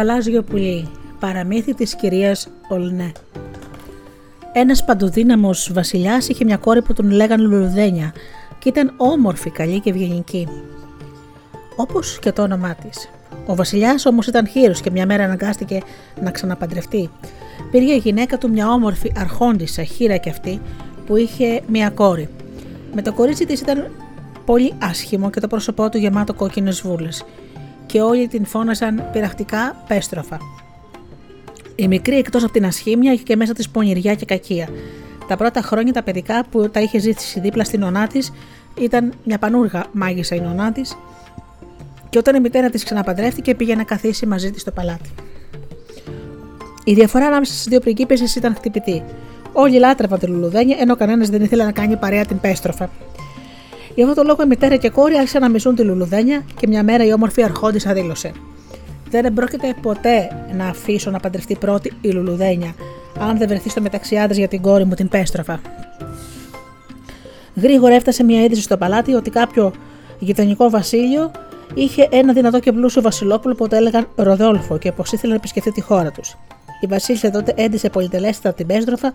Γαλάζιο πουλί, παραμύθι της κυρίας Ολνέ. Ένας παντοδύναμος βασιλιάς είχε μια κόρη που τον λέγαν Λουλουδένια και ήταν όμορφη, καλή και ευγενική. Όπως και το όνομά της. Ο βασιλιάς όμως ήταν χείρος και μια μέρα αναγκάστηκε να ξαναπαντρευτεί. Πήρε η γυναίκα του μια όμορφη αρχόντισσα, χείρα και αυτή, που είχε μια κόρη. Με το κορίτσι της ήταν πολύ άσχημο και το πρόσωπό του γεμάτο κόκκινες βούλες και όλοι την φώναζαν πειραχτικά πέστροφα. Η μικρή εκτός από την ασχήμια είχε και μέσα της πονηριά και κακία. Τα πρώτα χρόνια τα παιδικά που τα είχε ζήσει δίπλα στην ονά της ήταν μια πανούργα μάγισσα η νονά της και όταν η μητέρα της ξαναπαντρεύτηκε πήγε να καθίσει μαζί της στο παλάτι. Η διαφορά ανάμεσα στις δύο πριγκίπε ήταν χτυπητή. Όλοι λάτρευαν τη λουλουδένια, ενώ κανένας δεν ήθελε να κάνει παρέα την πέστροφα. Γι' αυτό το λόγο η μητέρα και η κόρη άρχισαν να μισούν τη λουλουδένια και μια μέρα η όμορφη αρχόντισσα δήλωσε: Δεν πρόκειται ποτέ να αφήσω να παντρευτεί πρώτη η λουλουδένια, αν δεν βρεθεί στο μεταξύ άντρε για την κόρη μου την πέστροφα. Γρήγορα έφτασε μια είδηση στο παλάτι ότι κάποιο γειτονικό βασίλειο είχε ένα δυνατό και πλούσιο βασιλόπουλο που το έλεγαν Ροδόλφο και πως ήθελε να επισκεφτεί τη χώρα τους. Η Βασίλισσα τότε έντυσε πολυτελέστατα την πέστροφα,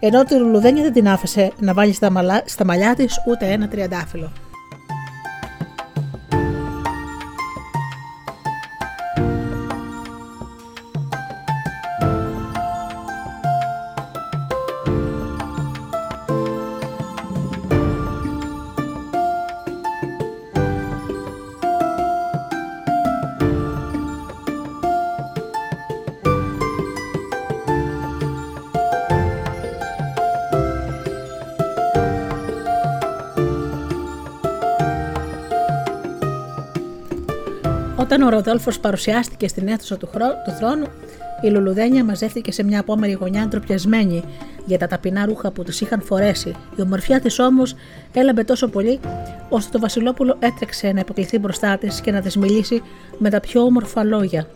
ενώ τη Λουλουδένια δεν την άφησε να βάλει στα, μαλά, στα μαλλιά της ούτε ένα τριαντάφυλλο. Όταν ο Ροδόλφος παρουσιάστηκε στην αίθουσα του, χρό... του θρόνου, η Λουλουδένια μαζεύτηκε σε μια απόμερη γωνιά ντροπιασμένη για τα ταπεινά ρούχα που της είχαν φορέσει. Η ομορφιά της όμως έλαμπε τόσο πολύ, ώστε το Βασιλόπουλο έτρεξε να υποκληθεί μπροστά της και να της μιλήσει με τα πιο όμορφα λόγια.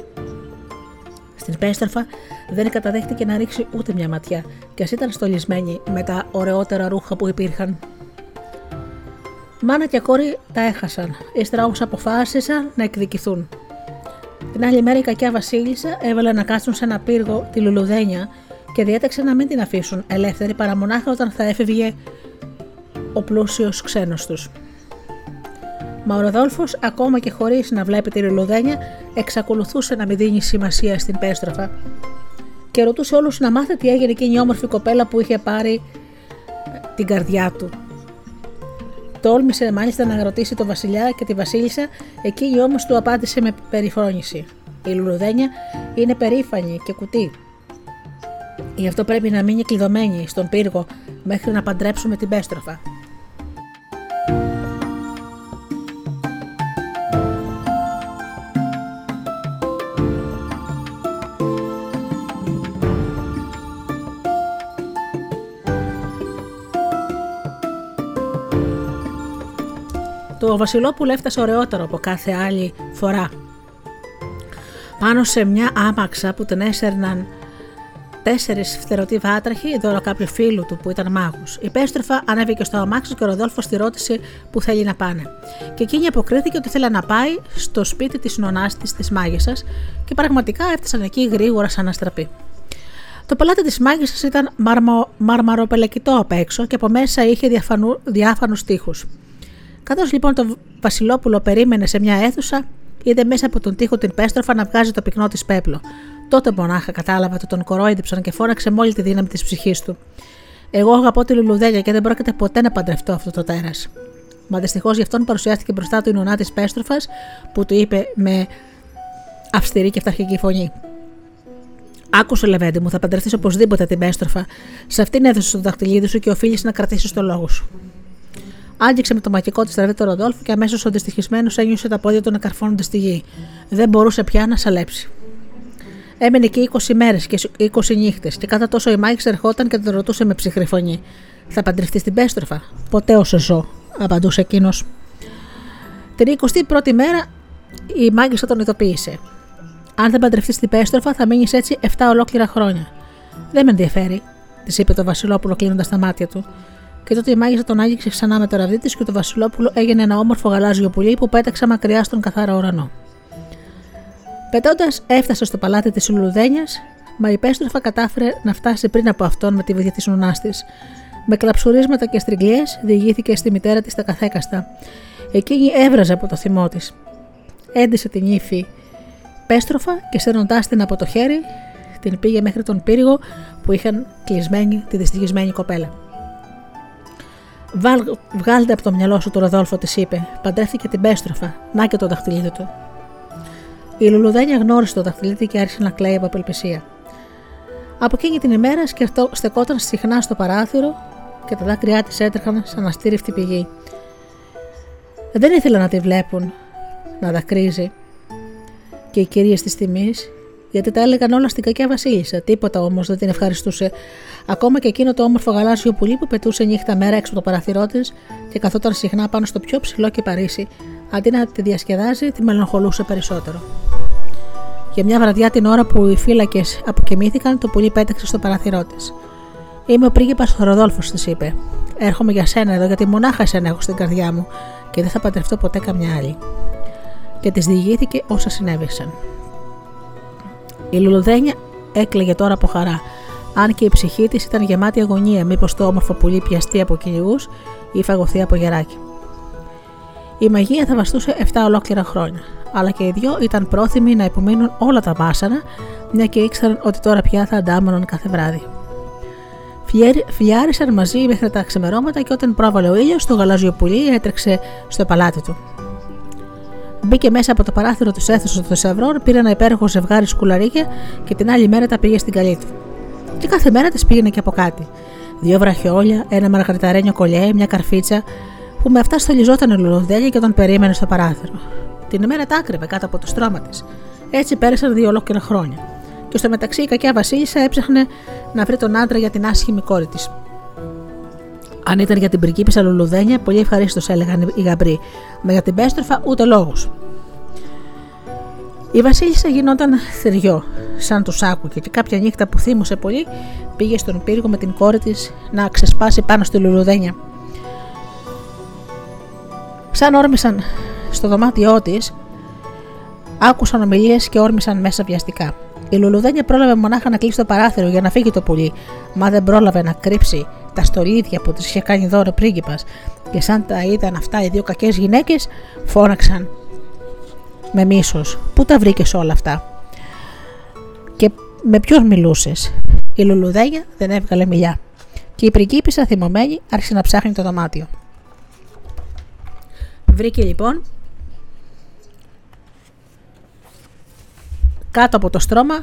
Στην πέστροφα δεν καταδέχτηκε να ρίξει ούτε μια ματιά, και ας ήταν στολισμένη με τα ωραιότερα ρούχα που υπήρχαν. Μάνα και κόρη τα έχασαν, ύστερα όμως αποφάσισαν να εκδικηθούν. Την άλλη μέρα η κακιά Βασίλισσα έβαλε να κάτσουν σε ένα πύργο τη Λουλουδένια και διέταξε να μην την αφήσουν ελεύθερη παρά μονάχα όταν θα έφευγε ο πλούσιος ξένος τους. Μα ο Ροδόλφος, ακόμα και χωρίς να βλέπει τη Λουλουδένια, εξακολουθούσε να μην δίνει σημασία στην πέστροφα και ρωτούσε όλους να μάθει τι έγινε εκείνη η όμορφη κοπέλα που είχε πάρει την καρδιά του. Τόλμησε μάλιστα να ρωτήσει τον Βασιλιά και τη Βασίλισσα, εκείνη όμως του απάντησε με περιφρόνηση. Η λουλουδένια είναι περήφανη και κουτί. Γι' αυτό πρέπει να μείνει κλειδωμένη στον πύργο μέχρι να παντρέψουμε την πέστροφα. Το Βασιλόπουλο έφτασε ωραιότερο από κάθε άλλη φορά. Πάνω σε μια άμαξα που την έσερναν τέσσερις φτερωτοί βάτραχοι, δώρο κάποιου φίλου του που ήταν μάγος. Η πέστροφα ανέβηκε στο αμάξι και ο Ροδόλφος τη ρώτησε που θέλει να πάνε. Και εκείνη αποκρίθηκε ότι θέλει να πάει στο σπίτι της νονάς της, της μάγισσας, και πραγματικά έφτασαν εκεί γρήγορα σαν αστραπή. Το παλάτι της μάγισσας ήταν μαρμαροπελεκητό απ' έξω και από μέσα είχε διάφανους τείχους. Καθώς λοιπόν το Βασιλόπουλο περίμενε σε μια αίθουσα, είδε μέσα από τον τοίχο την πέστροφα να βγάζει το πυκνό της πέπλο. Τότε μονάχα κατάλαβε ότι τον κορόιδεψαν και φώναξε με όλη τη δύναμη της ψυχής του. Εγώ αγαπώ τη λουλουδέλια και δεν πρόκειται ποτέ να παντρευτώ αυτό το τέρας. Μα δυστυχώς γι' αυτόν παρουσιάστηκε μπροστά του η νονά της πέστροφας, που του είπε με αυστηρή και αυταρχική φωνή. Άκουσε, Λεβέντι μου, θα παντρευτείς οπωσδήποτε την πέστροφα. Σε αυτήν έδωσε το δαχτυλίδι σου και οφείλει να κρατήσεις το λόγο σου. Άγγιξε με το μακικό της τραβή το Ροδόλφο και αμέσως ο δυστυχισμένος ένιωσε τα πόδια του να καρφώνονται στη γη. Δεν μπορούσε πια να σαλέψει. Έμενε εκεί 20 μέρες και 20 νύχτες, και κατά τόσο η Μάιξ ερχόταν και τον ρωτούσε με ψυχρή φωνή: Θα παντρευτείς την πέστροφα; Ποτέ όσο ζω, απαντούσε εκείνος. Την 21η μέρα η μάγισσα τον ειδοποίησε. Αν δεν παντρευτείς την πέστροφα, θα μείνεις έτσι 7 ολόκληρα χρόνια. Δεν με ενδιαφέρει, της είπε το Βασιλόπουλο κλείνοντας τα μάτια του. Και τότε η μάγισσα τον άγγιξε ξανά με το ραβδί της και το Βασιλόπουλο έγινε ένα όμορφο γαλάζιο πουλί που πέταξε μακριά στον καθαρό ουρανό. Πετώντας, έφτασε στο παλάτι της Λουλουδένιας, μα η πέστροφα κατάφερε να φτάσει πριν από αυτόν με τη βοήθεια της νονά της. Με κλαψουρίσματα και στριγκλιέ διηγήθηκε στη μητέρα της τα καθέκαστα. Εκείνη έβραζε από το θυμό της. Έντισε την ύφη πέστροφα και σέρνοντά την από το χέρι, την πήγε μέχρι τον πύργο που είχαν κλεισμένη τη δυστυχισμένη κοπέλα. Βάλ, βγάλτε από το μυαλό σου το Ροδόλφο, της είπε. Παντρεύτηκε την πέστροφα. Να και το δαχτυλίδι του. Η Λουλουδένια γνώρισε το δαχτυλίδι και άρχισε να κλαίει από απελπισία. Από εκείνη την ημέρα σκεφτό, στεκόταν συχνά στο παράθυρο και τα δάκρυά της έτρεχαν σαν αστήριφτη πηγή. Δεν ήθελα να τη βλέπουν να δακρύζει και οι κυρίες της τιμής, γιατί τα έλεγαν όλα στην κακιά Βασίλισσα. Τίποτα όμως δεν την ευχαριστούσε. Ακόμα και εκείνο το όμορφο γαλάζιο πουλί που πετούσε νύχτα μέρα έξω από το παραθυρό της και καθόταν συχνά πάνω στο πιο ψηλό και παρήσι, αντί να τη διασκεδάζει, τη μελαγχολούσε περισσότερο. Για μια βραδιά την ώρα που οι φύλακες αποκοιμήθηκαν, το πουλί πέταξε στο παραθυρό της. Είμαι ο πρίγκιπας Ροδόλφος, της είπε. Έρχομαι για σένα εδώ γιατί μονάχα εσένα έχω στην καρδιά μου και δεν θα παντρευτώ ποτέ καμιά άλλη. Και της διηγήθηκε όσα συνέβησαν. Η Λουλουδένια έκλαιγε τώρα από χαρά, αν και η ψυχή της ήταν γεμάτη αγωνία, μήπως το όμορφο πουλί πιαστεί από κυνηγούς ή φαγωθεί από γεράκι. Η μαγεία θα βαστούσε 7 ολόκληρα χρόνια, αλλά και οι δυο ήταν πρόθυμοι να υπομείνουν όλα τα βάσανα, μια και ήξεραν ότι τώρα πια θα αντάμωναν κάθε βράδυ. Φιλιάρισαν μαζί μέχρι τα ξεμερώματα και όταν πρόβαλε ο ήλιος, το γαλάζιο πουλί έτρεξε στο παλάτι του. Μπήκε μέσα από το παράθυρο του αίθουσας του θησαυρών, πήρε ένα υπέροχο ζευγάρι σκουλαρίκια και την άλλη μέρα τα πήγε στην καλή του. Και κάθε μέρα της πήγαινε και από κάτι. Δύο βραχιόλια, ένα μαργαριταρένιο κολλιέ, μια καρφίτσα, που με αυτά στολιζόταν η λουλουδέλια και τον περίμενε στο παράθυρο. Την ημέρα τα άκρευε κάτω από το στρώμα της. Έτσι πέρασαν δύο ολόκληρα χρόνια. Και στο μεταξύ η κακιά Βασίλισσα έψαχνε να βρει τον άντρα για την άσχημη κόρη της. Αν ήταν για την πριγκίπισσα Λουλουδένια, πολύ ευχαρίστως έλεγαν οι γαμπροί, μα για την πέστροφα ούτε λόγους. Η Βασίλισσα γινόταν θεριό, σαν του άκουγε, και κάποια νύχτα που θύμωσε πολύ, πήγε στον πύργο με την κόρη της να ξεσπάσει πάνω στη Λουλουδένια. Σαν όρμησαν στο δωμάτιό της, άκουσαν ομιλίες και όρμησαν μέσα βιαστικά. Η Λουλουδένια πρόλαβε μονάχα να κλείσει το παράθυρο για να φύγει το πουλί, μα δεν πρόλαβε να κρύψει τα στολίδια που τη είχε κάνει δώρο πρίγκιπας και σαν τα είδαν αυτά οι δύο κακές γυναίκες, φώναξαν με μίσος. Πού τα βρήκες όλα αυτά; Και με ποιον μιλούσες; Η Λουλουδένια δεν έβγαλε μιλιά. Και η πριγκίπισσα θυμωμένη άρχισε να ψάχνει το δωμάτιο. Βρήκε λοιπόν κάτω από το στρώμα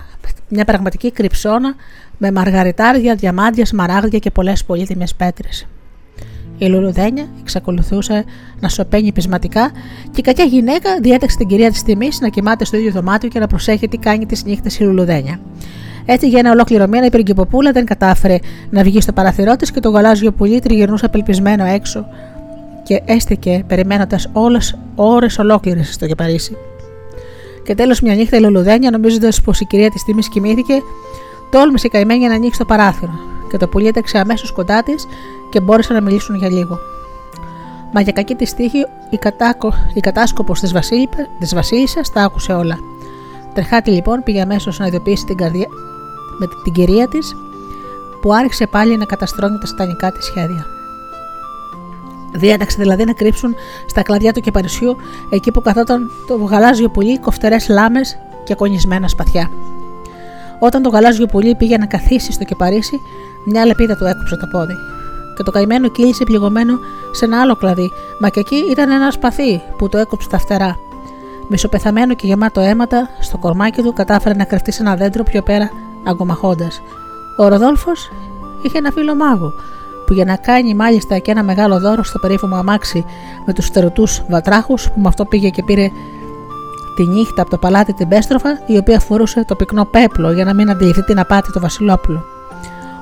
μια πραγματική κρυψώνα με μαργαριτάρια, διαμάντια, σμαράγδια και πολλές πολύτιμες πέτρες. Η Λουλουδένια εξακολουθούσε να σωπαίνει πεισματικά και η κακιά γυναίκα διέταξε την κυρία της τιμής να κοιμάται στο ίδιο δωμάτιο και να προσέχει τι κάνει τις νύχτες η Λουλουδένια. Έτσι, για ένα ολόκληρο μήνα η πριγκυποπούλα δεν κατάφερε να βγει στο παραθυρό της και το γαλάζιο πουλί τριγυρνούσε απελπισμένο έξω και έστηκε περιμένοντας όλες ώρες ολόκληρες στο Κεπαρίσι. Και τέλος μια νύχτα η Λουλουδένια, νομίζοντας πως η κυρία της τιμή κοιμήθηκε, τόλμησε η καημένη να ανοίξει το παράθυρο. Και το πουλί έταξε αμέσως κοντά της και μπόρεσαν να μιλήσουν για λίγο. Μα για κακή της τύχη, η, κατάκο, η κατάσκοπος της Βασίλισσας τα άκουσε όλα. Τρεχάτη λοιπόν πήγε αμέσως να ειδοποιήσει την, καρδιά, με την κυρία της, που άρχισε πάλι να καταστρώνει τα σατανικά της σχέδια. Διέταξε δηλαδή να κρύψουν στα κλαδιά του κεπαρισιού εκεί που καθόταν το γαλάζιο πουλί, κοφτερές λάμες και κονισμένα σπαθιά. Όταν το γαλάζιο πουλί πήγε να καθίσει στο κεπαρίσι, μια λεπίδα του έκοψε το πόδι. Και το καημένο κύλησε πληγωμένο σε ένα άλλο κλαδί, μα και εκεί ήταν ένα σπαθί που το έκοψε τα φτερά. Μισοπεθαμένο και γεμάτο αίματα, στο κορμάκι του κατάφερε να κρυφτεί σε ένα δέντρο πιο πέρα αγκομαχώντας. Ο Ροδόλφος είχε ένα φίλο μάγο που για να κάνει μάλιστα και ένα μεγάλο δώρο στο περίφημο αμάξι με τους στερωτούς βατράχους που με αυτό πήγε και πήρε τη νύχτα από το παλάτι την Πέστροφα, η οποία φορούσε το πυκνό πέπλο για να μην αντιηθεί την απάτη του Βασιλόπουλου.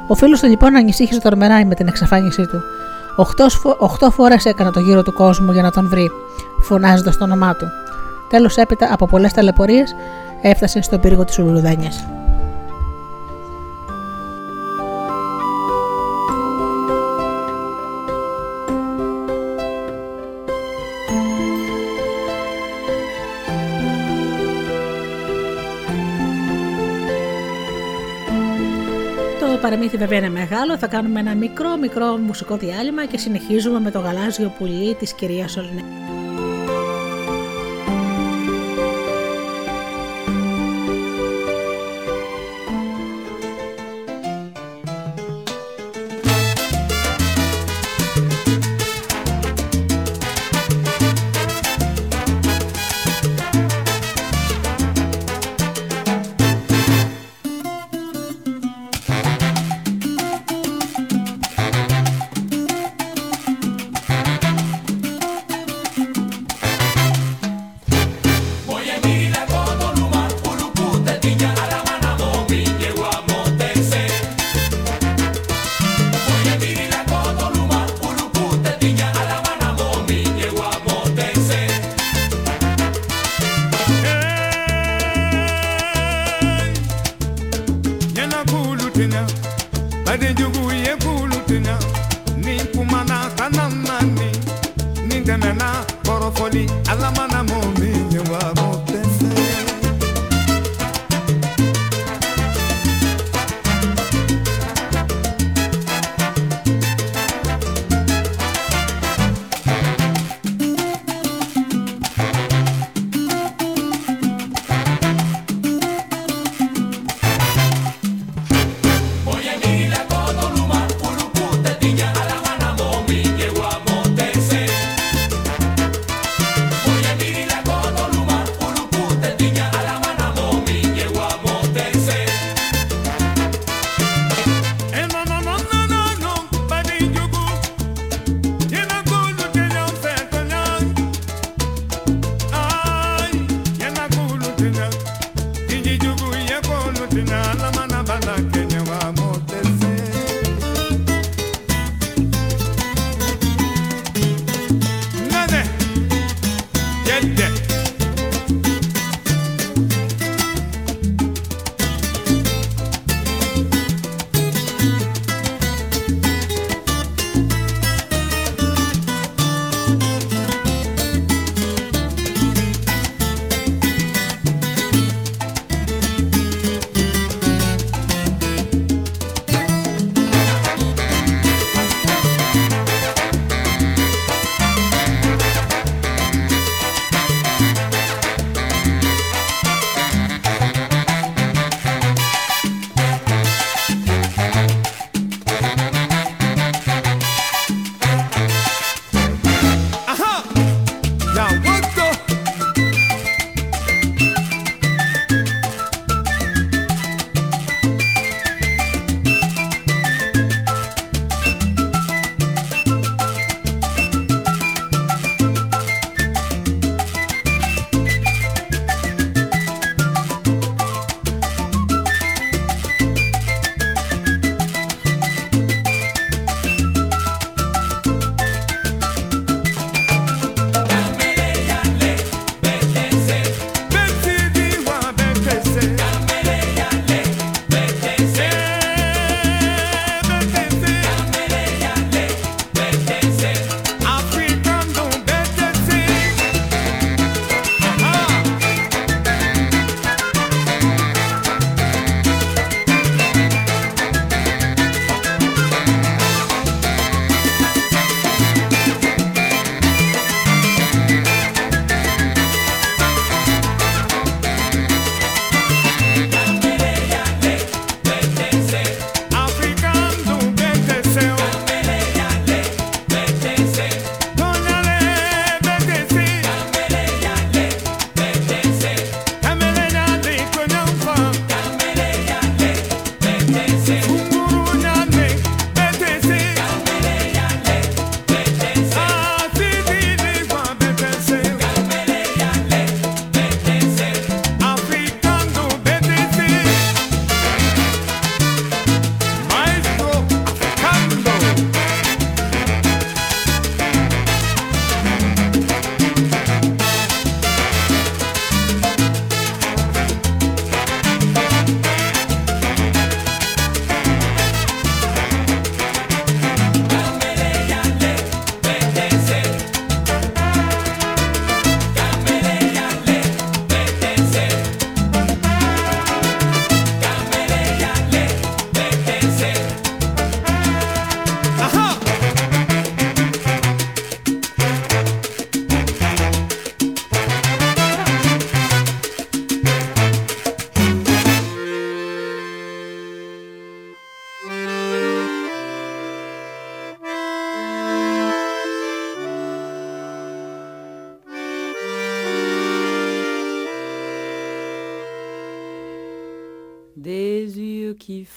Ο φίλος του λοιπόν ανησύχησε τρομερά με την εξαφάνισή του. Οχτώ φορές έκανε το γύρο του κόσμου για να τον βρει, φωνάζοντας το όνομά του. Τέλος, έπειτα από πολλές ταλαιπωρίες, έφτασε στον πύργο της Ουλουδάνια. Παραμύθι βέβαια είναι μεγάλο, θα κάνουμε ένα μικρό μικρό μουσικό διάλειμμα και συνεχίζουμε με το γαλάζιο πουλί της κυρίας Ολνέ.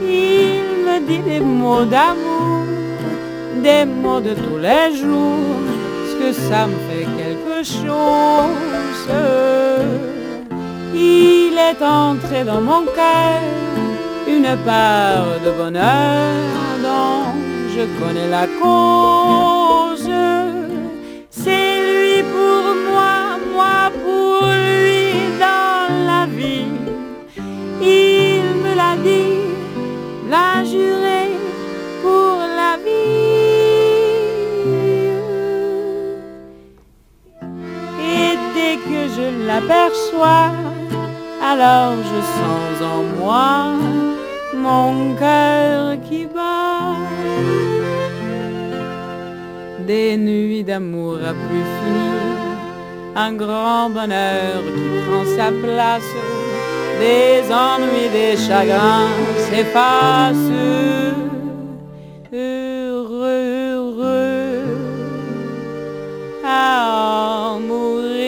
Il me dit des mots d'amour, des mots de tous les jours, ce que ça me fait quelque chose? Il est entré dans mon cœur une part de bonheur dont je connais la cause. C'est lui pour moi, moi pour Il me l'a dit, l'a juré pour la vie. Et dès que je l'aperçois, alors je sens en moi mon cœur qui bat. Des nuits d'amour à plus finir, un grand bonheur qui prend sa place, des ennuis, des chagrins s'effacent. Heureux, heureux, à en mourir.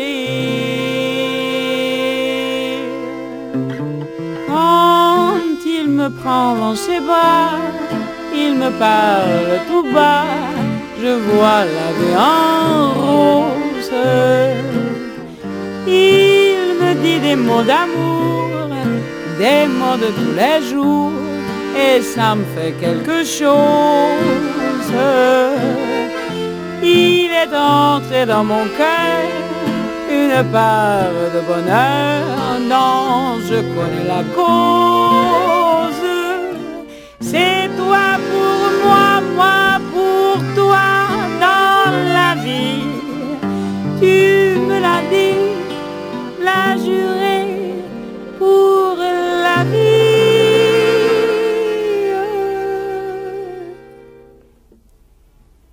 Quand il me prend dans ses bras, il me parle tout bas, je vois la vie en rose. Des mots d'amour, des mots de tous les jours, et ça me fait quelque chose. Il est entré dans mon cœur une part de bonheur dont je connais la cause. C'est toi pour moi, moi pour toi dans la vie. Tu me l'as dit, l'as juré pour la vie.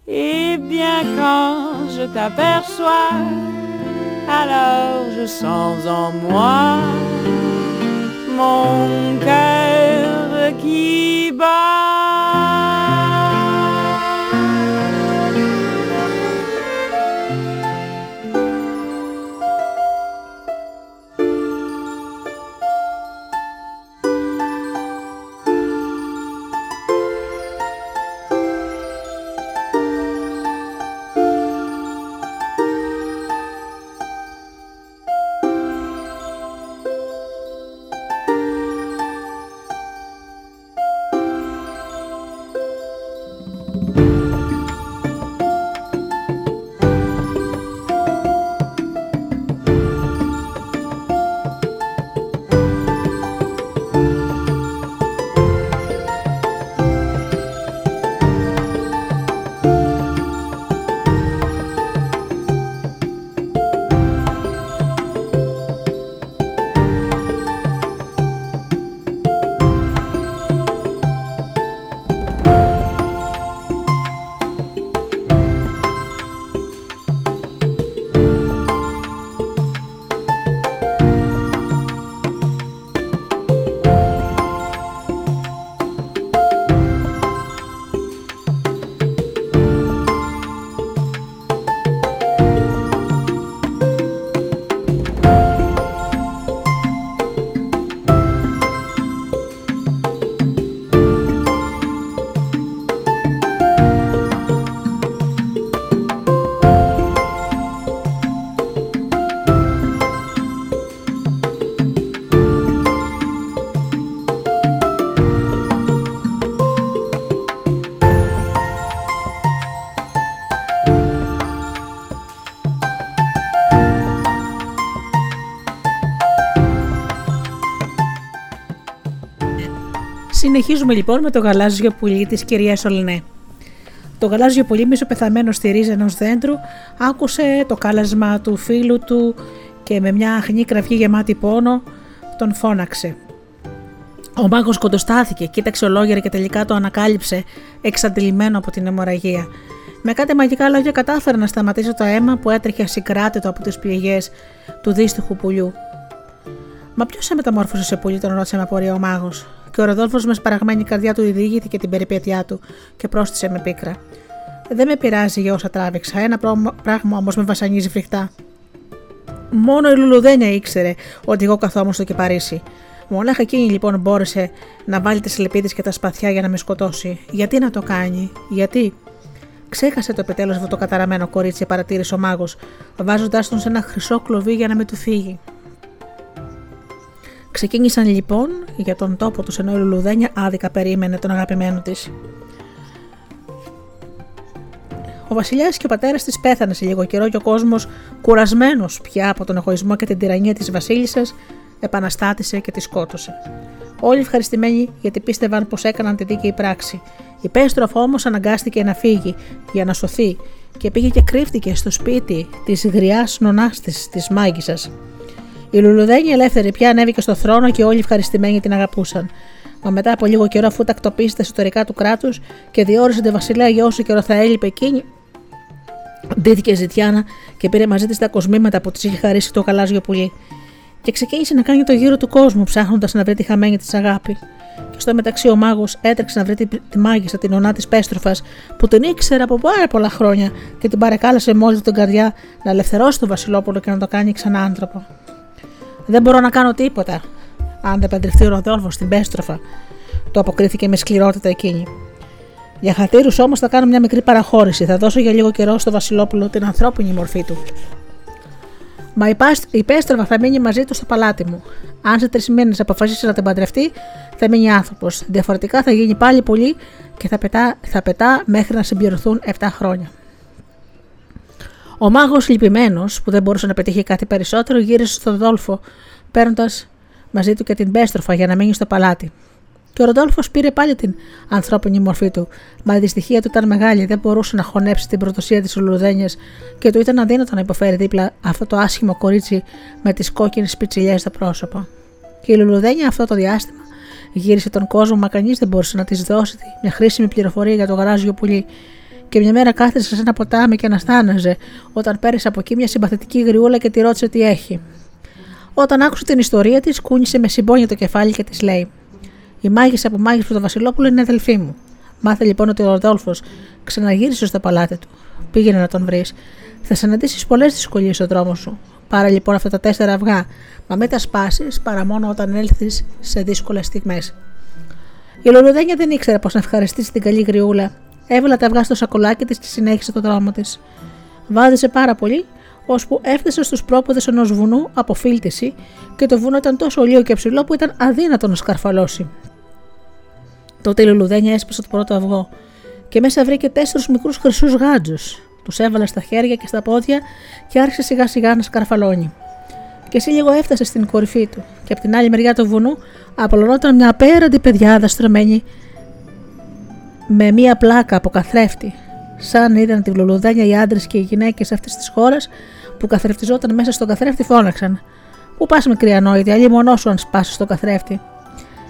Et bien quand je t'aperçois, alors je sens en moi mon cœur qui bat. Συνεχίζουμε λοιπόν με το γαλάζιο πουλί της κυρίας Σολνέ. Το γαλάζιο πουλί μισοπεθαμένο στη ρίζα ενός δέντρου άκουσε το κάλασμα του φίλου του και με μια αχνή κραυγή γεμάτη πόνο τον φώναξε. Ο μάγος κοντοστάθηκε, κοίταξε ολόγερα και τελικά το ανακάλυψε εξαντλημένο από την αιμορραγία. Με κάτι μαγικά λόγια κατάφερε να σταματήσει το αίμα που έτρεχε ασυγκράτητο από τις πληγές του δύστιχου πουλιού. Μα ποιος σε μεταμόρφωσε σε πουλί, τον ρώτησε με απορία ο μάγος. Και ο Ροδόλφος μες σπαραγμένη καρδιά του διηγήθηκε την περιπέτειά του και πρόστησε με πίκρα. Δεν με πειράζει για όσα τράβηξα. Ένα πράγμα όμως με βασανίζει φρικτά. Μόνο η Λουλουδένια ήξερε ότι εγώ καθόμουν στο κεπαρίσι. Μονάχα εκείνη λοιπόν μπόρεσε να βάλει τις λεπίδες και τα σπαθιά για να με σκοτώσει. Γιατί να το κάνει, γιατί; Ξέχασε το επιτέλους αυτό το καταραμένο κορίτσι, παρατήρησε ο μάγος, βάζοντάς τον σε ένα χρυσό κλοβί για να με του φύγει. Ξεκίνησαν λοιπόν για τον τόπο τους ενώ η Λουλουδένια άδικα περίμενε τον αγαπημένο της. Ο Βασιλιάς και ο πατέρας της πέθανε σε λίγο καιρό και ο κόσμος, κουρασμένος πια από τον εγωισμό και την τυραννία της Βασίλισσας, επαναστάτησε και τη σκότωσε. Όλοι ευχαριστημένοι γιατί πίστευαν πως έκαναν τη δίκαιη πράξη. Η Πέστροφ όμως αναγκάστηκε να φύγει για να σωθεί και πήγε και κρύφτηκε στο σπίτι της γριάς νονάστη της μάγισσας. Η Λουλουδένη ελεύθερη πια ανέβηκε στο θρόνο και όλοι ευχαριστημένοι την αγαπούσαν. Μα μετά από λίγο καιρό, αφού τακτοποίησε τα εσωτερικά του κράτους και διόρισε τη βασιλέα για όσο καιρό θα έλειπε εκείνη, ντύθηκε ζητιάνα και πήρε μαζί της τα κοσμήματα που της είχε χαρίσει το γαλάζιο πουλί. Και ξεκίνησε να κάνει το γύρο του κόσμου, ψάχνοντας να βρει τη χαμένη της αγάπη. Και στο μεταξύ ο μάγος έτρεξε να βρει τη, τη μάγισσα, την ονά της Πέστροφας, που την ήξερε από πάρα πολλά χρόνια και την παρεκάλεσε μόλι την καρδιά να ελευθερώσει τον Βασιλόπουλο και να το κάνει ξανά άνθρωπο. Δεν μπορώ να κάνω τίποτα, αν δεν παντρευτεί ο Ροδόλφος στην Πέστροφα, το αποκρίθηκε με σκληρότητα εκείνη. Για χατήρους όμως θα κάνω μια μικρή παραχώρηση. Θα δώσω για λίγο καιρό στο Βασιλόπουλο την ανθρώπινη μορφή του. Μα η Πέστροφα θα μείνει μαζί του στο παλάτι μου. Αν σε τρεις μήνες αποφασίσεις να την παντρευτεί, θα μείνει άνθρωπος. Διαφορετικά θα γίνει πάλι πολύ και θα πετά, θα πετά μέχρι να συμπληρωθούν 7 χρόνια. Ο μάγος λυπημένος, που δεν μπορούσε να πετύχει κάτι περισσότερο, γύρισε στον Ροδόλφο, παίρνοντας μαζί του και την Πέστροφα για να μείνει στο παλάτι. Και ο Ροδόλφο πήρε πάλι την ανθρώπινη μορφή του, μα η δυστυχία του ήταν μεγάλη, δεν μπορούσε να χωνέψει την προδοσία της Ουλουδένια και του ήταν αδύνατο να υποφέρει δίπλα αυτό το άσχημο κορίτσι με τις κόκκινες πιτσιλιές στο πρόσωπο. Και η Λουλουδένια αυτό το διάστημα γύρισε τον κόσμο, μα κανείς δεν μπορούσε να της δώσει μια χρήσιμη πληροφορία για το γαράζιο πουλί και μια μέρα κάθισε σε ένα ποτάμι και αναστάναζε όταν πέρασε από εκεί μια συμπαθητική γριούλα και τη ρώτησε τι έχει. Όταν άκουσε την ιστορία της, κούνησε με συμπόνια το κεφάλι και της λέει: Η μάγισσα που μάγισσε το Βασιλόπουλο είναι αδελφή μου. Μάθε λοιπόν ότι ο Ροδόλφος ξαναγύρισε στο παλάτι του. Πήγαινε να τον βρεις. Θα συναντήσεις πολλές δυσκολίες στον δρόμο σου. Πάρε λοιπόν αυτά τα τέσσερα αυγά, μα μην τα σπάσεις παρά μόνο όταν έλθεις σε δύσκολες στιγμές. Η Λουλουδένια δεν ήξερε πώ να ευχαριστήσει την καλή γριούλα Έβαλε τα αυγά στο σακολάκι της και συνέχισε το δρόμο της. Βάδισε πάρα πολύ, ώσπου έφτασε στους πρόποδες ενός βουνού από φίλτιση και το βουνό ήταν τόσο λίγο και ψηλό που ήταν αδύνατο να σκαρφαλώσει. Τότε η Λουλουδένια έσπασε το πρώτο αυγό και μέσα βρήκε τέσσερου μικρούς χρυσούς γάντζους. Τους έβαλε στα χέρια και στα πόδια και άρχισε σιγά σιγά να σκαρφαλώνει. Και εσύ λίγο έφτασε στην κορυφή του, και από την άλλη μεριά του βουνού απολωνόταν μια απέραντη παιδιάδα στρωμένη με μία πλάκα από καθρέφτη. Σαν είδαν τη βλουλουδένια οι άντρες και οι γυναίκες αυτής της χώρας που καθρεφτιζόταν μέσα στον καθρέφτη, φώναξαν. Πού πας, μικρή ανόητη, αλλή μονό σου αν σπάσεις στον καθρέφτη.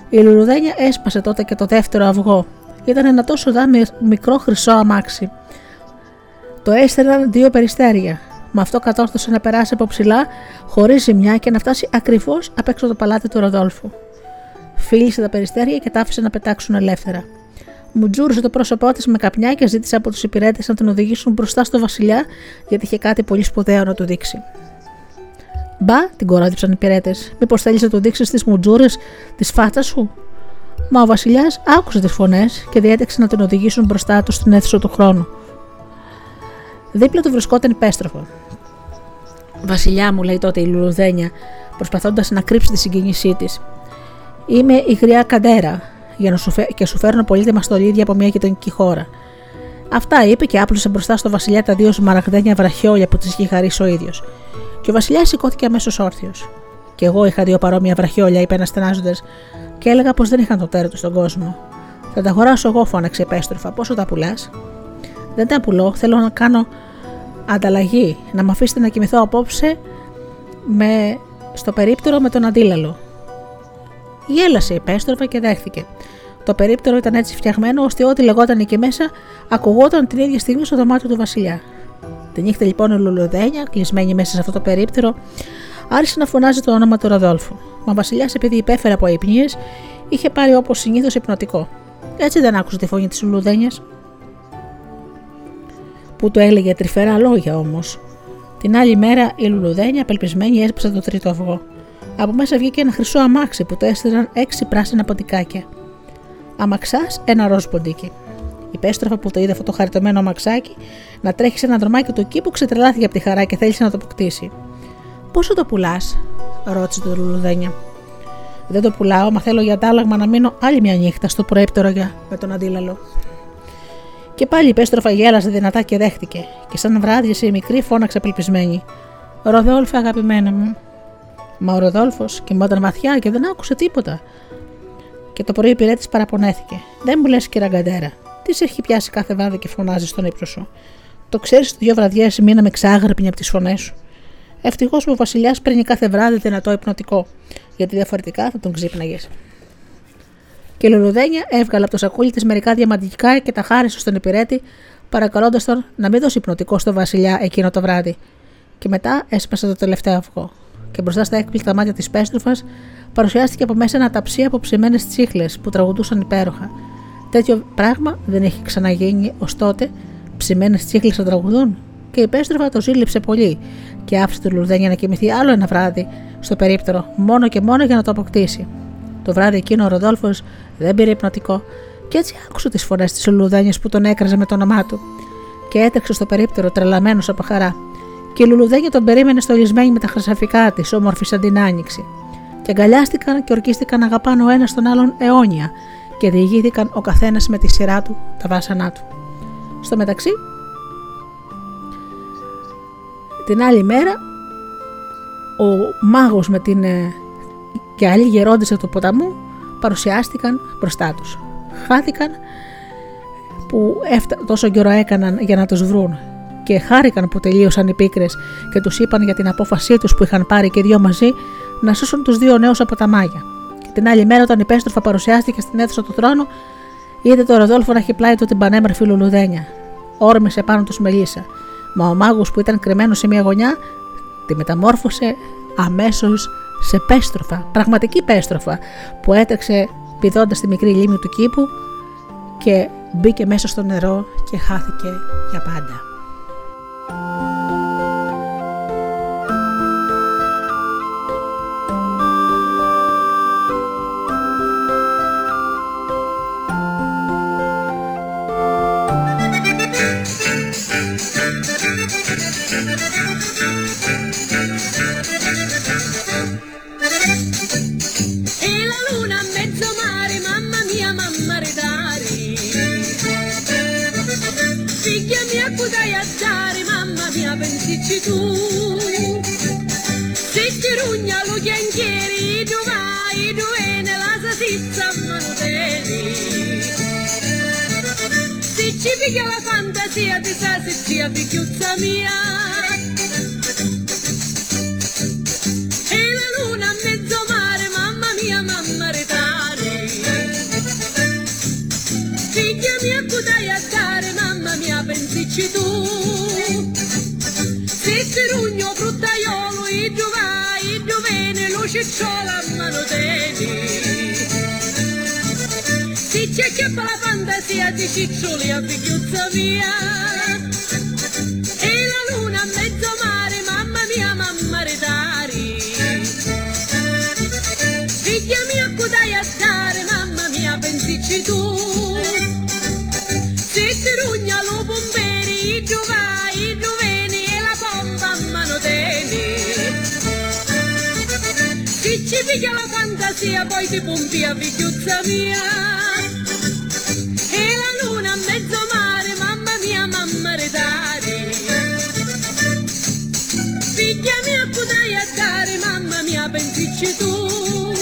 Η λουλουδένια έσπασε τότε και το δεύτερο αυγό. Ήταν ένα τόσο δά μικρό χρυσό αμάξι. Το έστερναν δύο περιστέρια. Με αυτό κατόρθωσε να περάσει από ψηλά, χωρίς ζημιά και να φτάσει ακριβώς απ' έξω το παλάτι του Ροδόλφου. Φίλησε τα περιστέρια και τα άφησε να πετάξουν ελεύθερα. Μου τζούρισε το πρόσωπό της με καπνιά και ζήτησε από τους υπηρέτες να τον οδηγήσουν μπροστά στο Βασιλιά, γιατί είχε κάτι πολύ σπουδαίο να του δείξει. Μπα, την κορόιδεψαν οι υπηρέτες. Μήπως θέλεις να του δείξεις τις μουτζούρες της φάτσα σου; Μα ο Βασιλιάς άκουσε τις φωνές και διέταξε να τον οδηγήσουν μπροστά τους στην αίθουσα του χρόνου. Δίπλα του βρισκόταν υπέστροφο. Βασιλιά μου, λέει τότε η Λουλουδένια, προσπαθώντας να κρύψει τη συγκίνησή της. Είμαι η γριά Καντέρα, για να σου φε... και σου φέρνω πολύτιμα στολίδια από μια γειτονική χώρα. Αυτά είπε και άπλωσε μπροστά στο Βασιλιά τα δύο σμαραγδένια βραχιόλια που τη είχε χαρίσει ο ίδιος. Και ο Βασιλιάς σηκώθηκε αμέσως όρθιος. Και εγώ είχα δύο παρόμοια βραχιόλια, είπε αναστενάζοντας, και έλεγα πως δεν είχαν το τέρο του στον κόσμο. Θα τα αγοράσω εγώ, φώναξε επέστροφα. Πόσο τα πουλάς; Δεν τα πουλώ, θέλω να κάνω ανταλλαγή, να με αφήσετε να κοιμηθώ απόψε με... στο περίπτερο με τον αντίλαλο. Γέλασε η πέστροφα και δέχθηκε. Το περίπτερο ήταν έτσι φτιαγμένο ώστε ό,τι λεγόταν εκεί μέσα ακουγόταν την ίδια στιγμή στο δωμάτιο του Βασιλιά. Τη νύχτα λοιπόν η Λουλουδένια, κλεισμένη μέσα σε αυτό το περίπτερο, άρχισε να φωνάζει το όνομα του Ροδόλφου. Μα ο Βασιλιάς, επειδή υπέφερε από αϊπνίες, είχε πάρει όπως συνήθως υπνοτικό. Έτσι δεν άκουσε τη φωνή της Λουλουδένιας. Που του έλεγε τρυφερά λόγια όμως. Την άλλη μέρα η Λουλουδένια, απελπισμένη, έσπασε το τρίτο αυγό. Από μέσα βγήκε ένα χρυσό αμάξι που το έστειλαν έξι πράσινα ποντικάκια. Αμαξάς, ένα ροζ ποντίκι. Η πέστροφα που το είδε αυτό το χαριτωμένο αμαξάκι να τρέχει σε ένα δρομάκι του κήπου ξετρελάθηκε από τη χαρά και θέλησε να το αποκτήσει. Πόσο το πουλάς, ρώτησε το Λουλουδένια. Δεν το πουλάω, μα θέλω για αντάλλαγμα να μείνω άλλη μια νύχτα στο προέπτερο για με τον αντίλαλο. Και πάλι η πέστροφα γέλασε δυνατά και δέχτηκε, και σαν βράδιασε η μικρή φώναξε απελπισμένη. Ροδόλφε, αγαπημένα μου. Μα ο Ροδόλφος κοιμόταν βαθιά και δεν άκουσε τίποτα. Και το πρωί η πυρέτης παραπονέθηκε. Δεν μου λες, κυραγκαντέρα, τι σε έχει πιάσει κάθε βράδυ και φωνάζει στον ύπνο σου; Το ξέρεις ότι δύο βραδιές μείναμε ξάγρυπνοι από τις φωνές σου; Ευτυχώς που ο Βασιλιάς παίρνει κάθε βράδυ δυνατό υπνοτικό, γιατί διαφορετικά θα τον ξύπναγες. Και η Λουλουδένια έβγαλε από το σακούλι της μερικά διαμαντικά και τα χάρισε στον υπηρέτη, παρακαλώντας τον να μην δώσει υπνοτικό στο Βασιλιά εκείνο το βράδυ. Και μετά έσπασε το τελευταίο αυγό. Και μπροστά στα έκπληκτα μάτια της πέστροφας παρουσιάστηκε από μέσα ένα ταψί από ψημένες τσίχλες που τραγουδούσαν υπέροχα. Τέτοιο πράγμα δεν έχει ξαναγίνει ως τότε, ψημένες τσίχλες να τραγουδούν; Και η πέστροφα το ζήλεψε πολύ και άφησε τη Λουρδένια να κοιμηθεί άλλο ένα βράδυ στο περίπτερο, μόνο και μόνο για να το αποκτήσει. Το βράδυ εκείνο ο Ροδόλφος δεν πήρε υπνοτικό και έτσι άκουσε τις φωνές της Λουλουδένιας που τον έκραζε με το όνομά του. Και έτρεξε στο περίπτερο τρελαμένος από χαρά. Και η Λουλουδένια τον περίμενε στολισμένη με τα χρυσαφικά της, όμορφη σαν την άνοιξη. Και αγκαλιάστηκαν και ορκίστηκαν να αγαπάνε ο ένα τον άλλον αιώνια και διηγήθηκαν ο καθένας με τη σειρά του τα βάσανά του. Στο μεταξύ, την άλλη μέρα, ο μάγος με την ε, και άλλοι γερόντες του ποταμού παρουσιάστηκαν μπροστά τους. Χάθηκαν που τόσο καιρό έκαναν για να τους βρουν και χάρηκαν που τελείωσαν οι πίκρες και τους είπαν για την απόφασή τους που είχαν πάρει και δυο μαζί να σώσουν τους δύο νέους από τα μάγια. Και την άλλη μέρα όταν η Πέστροφα παρουσιάστηκε στην αίθουσα του θρόνου είδε το Ροδόλφο να έχει πλάι του την πανέμορφη λουλουδένια. Όρμησε πάνω τους μελίσσα. Μα ο μάγος που ήταν κρυμμένος σε μια γωνιά τη μεταμόρφωσε αμέσως σε πέστροφα, πραγματική πέστροφα που έτρεξε πηδώντας τη μικρή λίμνη του κήπου και μπήκε μέσα στο νερό και χάθηκε για πάντα. Dici tu se ti rugna lo chianchieri tu vai tu vieni la salsiccia ma non devi se ci picchia la fantasia di sa se ci picchiuzza mia. E la luna a mezzo mare mamma mia mamma tu giovene, lucicciola, mano devi. Si c'è che la fantasia di ciccioli a figliuzza mia. E la luna a mezzo mare, mamma mia, mamma redari. Figlia mia, codai a dare, mamma mia, pensici tu. Ci piglia la fantasia, poi ti pompi a figliuzza mia. E la luna a mezzo mare, mamma mia, mamma redare. Figlia mia, potrai a dare, mamma mia, pensici tu.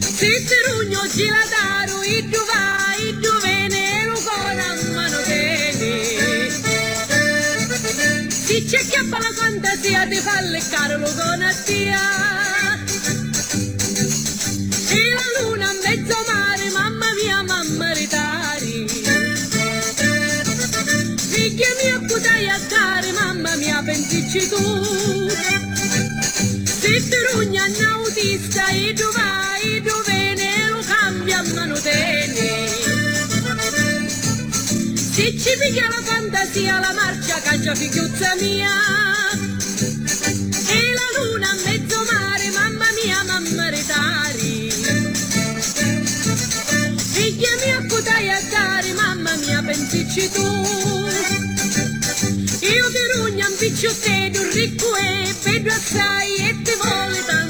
Se ti rugno, ci la daro, i tu vai, i tu vene, lo a mano bene. Se c'è chiappa la fantasia, ti fa leccare lo con a tia. Pensici tu. Se ti rugna un autista e tu vai, tu vieni lo cambia a mano tene Se ci piglia la fantasia la marcia caccia figliuzza mia. E la luna a mezzo mare, mamma mia, mamma retari Figlia mia, potai a dare, mamma mia, pensici tu un picciotteto ricco e vedo assai e ti vuole tanto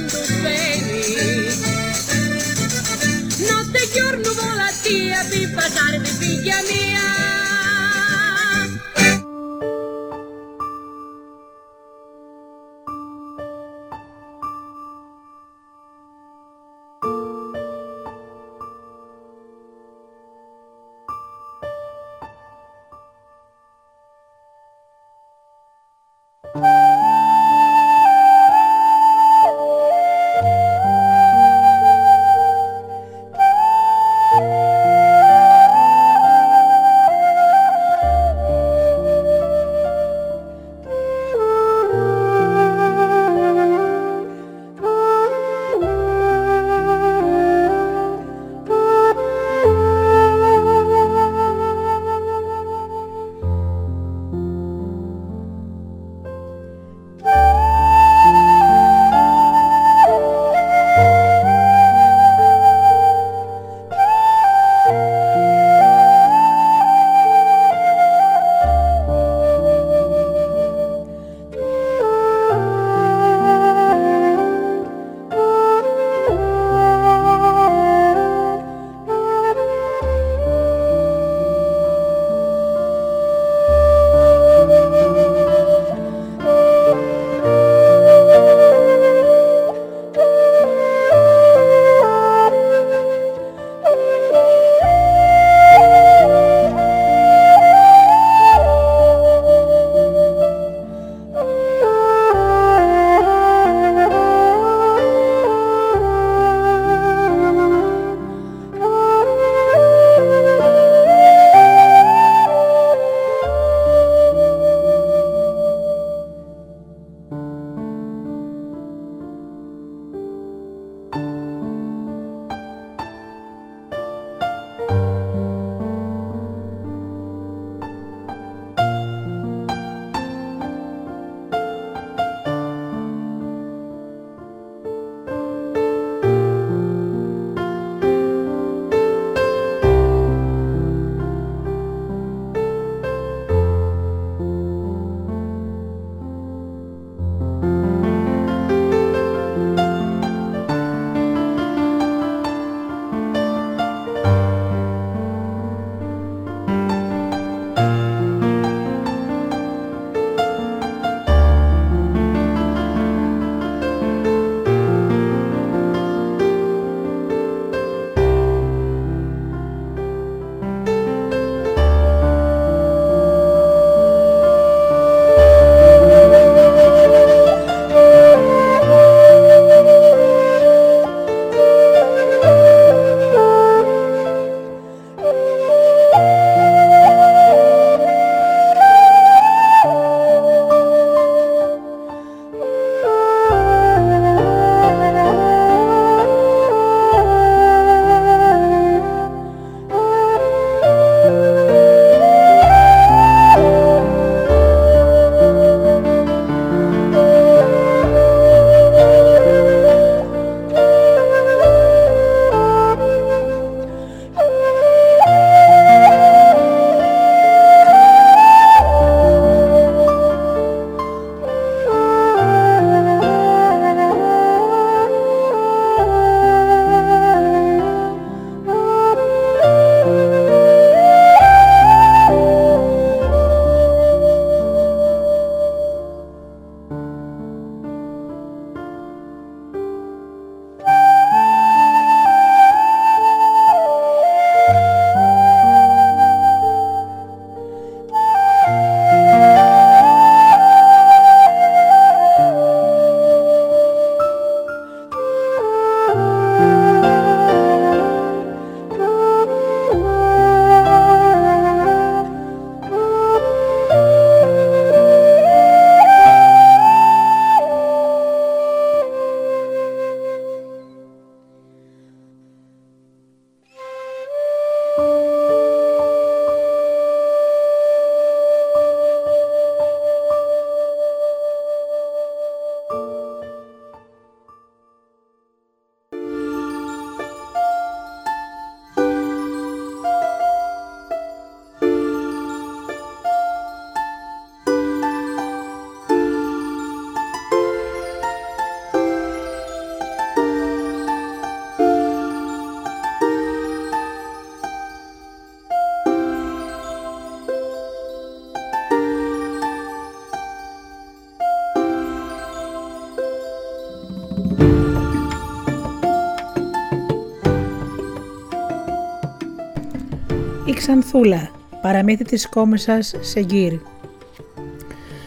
Ξανθούλα, παραμύθι της κόμισας σε γύρι.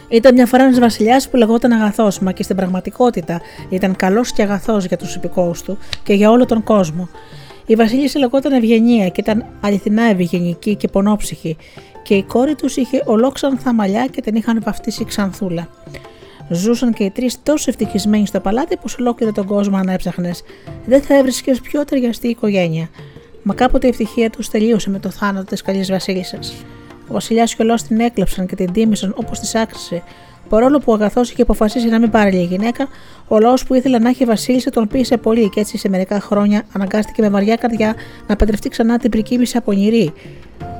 Ήταν μια φορά ένας βασιλιάς που λεγόταν Αγαθό, μα και στην πραγματικότητα ήταν καλός και αγαθός για τους υπηκόους του και για όλο τον κόσμο. Η Βασίλισσα λεγόταν Ευγενία και ήταν αληθινά ευγενική και πονόψυχη, και η κόρη τους είχε ολόξανθα μαλλιά και την είχαν βαφτίσει ξανθούλα. Ζούσαν και οι τρεις τόσο ευτυχισμένοι στο παλάτι που σε ολόκληρο τον κόσμο αν έψαχνε. Δεν θα έβρισκες πιο ταιριαστή οικογένεια. Μα κάποτε η ευτυχία τους τελείωσε με το θάνατο της καλής Βασίλισσας. Ο Βασιλιάς και ο την έκλεψαν και την τίμησαν όπως της άξιζε. Παρόλο που ο αγαθός είχε αποφασίσει να μην πάρει λίγη γυναίκα, ο λαός που ήθελε να έχει Βασίλισσα τον πίεσε πολύ και έτσι σε μερικά χρόνια αναγκάστηκε με βαριά καρδιά να παντρευτεί ξανά την πρικίμηση Απονηρή,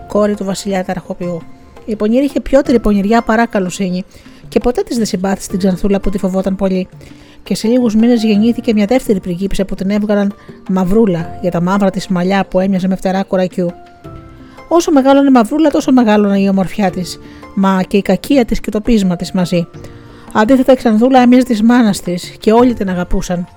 κόρη του Βασιλιά Ταραχοποιού. Η Πονηρή είχε πιότερη πονηριά παρά καλοσύνη και ποτέ της δεν συμπάθησε την Ξανθούλα που τη φοβόταν πολύ. Και σε λίγους μήνες γεννήθηκε μια δεύτερη πριγκίπισσα που την έβγαλαν μαυρούλα για τα μαύρα της μαλλιά που έμοιαζε με φτερά κορακιού. Όσο μεγάλωνε η μαυρούλα, τόσο μεγάλωνε η ομορφιά της, μα και η κακία της και το πείσμα της μαζί. Αντίθετα, η Ξανθούλα έμοιαζε της μάνας της και όλοι την αγαπούσαν.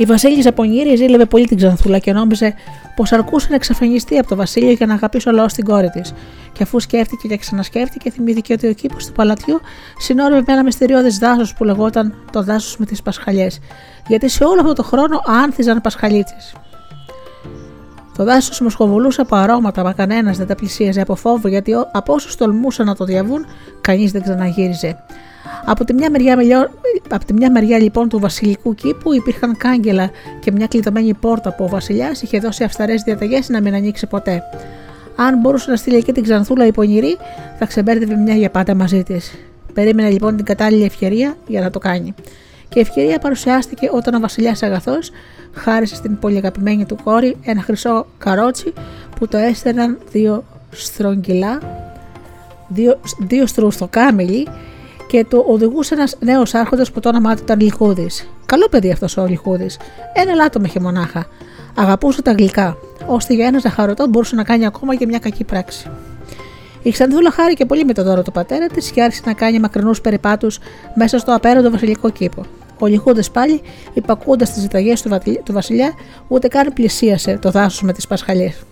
Η Βασίλισσα Πονήρη ζήλευε πολύ την Ξανθούλα και νόμιζε πως αρκούσε να εξαφανιστεί από το Βασίλειο για να αγαπήσει ο λαό την κόρη της. Και αφού σκέφτηκε και ξανασκέφτηκε, θυμήθηκε ότι ο κήπος του παλατιού συνόρευε με ένα μυστηριώδε δάσος που λεγόταν το δάσος με τις Πασχαλιές, γιατί σε όλο αυτό το χρόνο άνθιζαν Πασχαλίτσε. Το δάσος μοσχοβολούσε από αρώματα, μα κανένας δεν τα πλησίαζε από φόβο, γιατί από όσους τολμούσαν να το διαβούν, κανείς δεν ξαναγύριζε. Από τη, μια μεριά, από τη μια μεριά λοιπόν του βασιλικού κήπου υπήρχαν κάγκελα και μια κλειδωμένη πόρτα που ο βασιλιάς είχε δώσει αυσταρέ διαταγές να μην ανοίξει ποτέ. Αν μπορούσε να στείλει εκεί την Ξανθούλα η πονηρή, θα ξεμπέρδευε μια για πάντα μαζί της. Περίμενε λοιπόν την κατάλληλη ευκαιρία για να το κάνει. Και η ευκαιρία παρουσιάστηκε όταν ο βασιλιάς Αγαθός χάρισε στην πολύ αγαπημένη του κόρη ένα χρυσό καρότσι που το έστερναν δύο στρογγυλά, δύο, δύο στρουστοκάμιλοι και το οδηγούσε ένας νέος άρχοντας που το όνομά του ήταν Λιχούδης. Καλό παιδί αυτός ο Λιχούδης. Ένα λάτο είχε μονάχα. Αγαπούσε τα γλυκά, ώστε για ένα ζαχαρωτό μπορούσε να κάνει ακόμα και μια κακή πράξη. Η Ξανθούλα χάρηκε πολύ με το δώρο του πατέρα της και άρχισε να κάνει μακρινούς περιπάτους μέσα στο απέραντο βασιλικό κήπο. Ο Λιχούδε πάλι, υπακούντα τις ζηταγές του βασιλιά, ούτε καν πλησίασε το δάσος με τις πασχαλιές.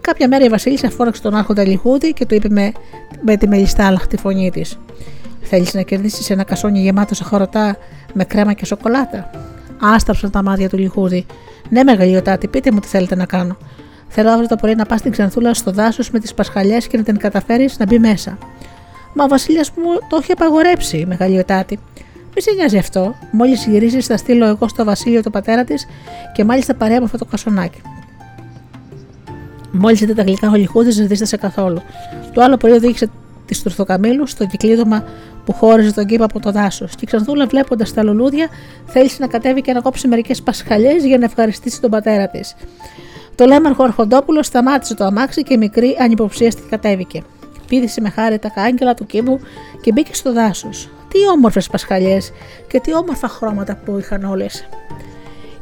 Κάποια μέρα η Βασίλισσα φόραξε τον άρχοντα Λιχούδη και του είπε με, με τη μελιστάλαχτη φωνή της: Θέλεις να κερδίσεις ένα κασόνι γεμάτο σε χωρωτά με κρέμα και σοκολάτα; Άστραψαν τα μάτια του Λιχούδη. Ναι, μεγαλειοτάτη, πείτε μου τι θέλετε να κάνω. Θέλω αύριο το πρωί να πας στην Ξανθούλα στο δάσος με τις πασχαλιές και να την καταφέρεις να μπει μέσα. Μα ο Βασιλιάς μου το έχει απαγορέψει, μεγαλειοτάτη. Μη σε νοιάζει αυτό. Μόλις γυρίσει, θα στείλω εγώ στο Βασίλειο το πατέρα της και μάλιστα παρέα με αυτό το κασονάκι. Μόλις είδε τα γλυκά ο Λιχούδης, δεν δίστασε καθόλου. Το άλλο πρωί οδήγησε τη Τουρθοκαμίλους στο κυκλίδωμα που χώριζε τον κήπο από το δάσος. Και η Ξανθούλα, βλέποντας τα λουλούδια, θέλησε να κατέβει και να κόψει μερικές πασχαλιές για να ευχαριστήσει τον πατέρα της. Το λέμαρχο Αρχοντόπουλος σταμάτησε το αμάξι και η μικρή ανυποψίαστη κατέβηκε. Πήδησε με χάρη τα κάγκελα του κήπου και μπήκε στο δάσος. Τι όμορφες πασχαλιές και τι όμορφα χρώματα που είχαν όλες.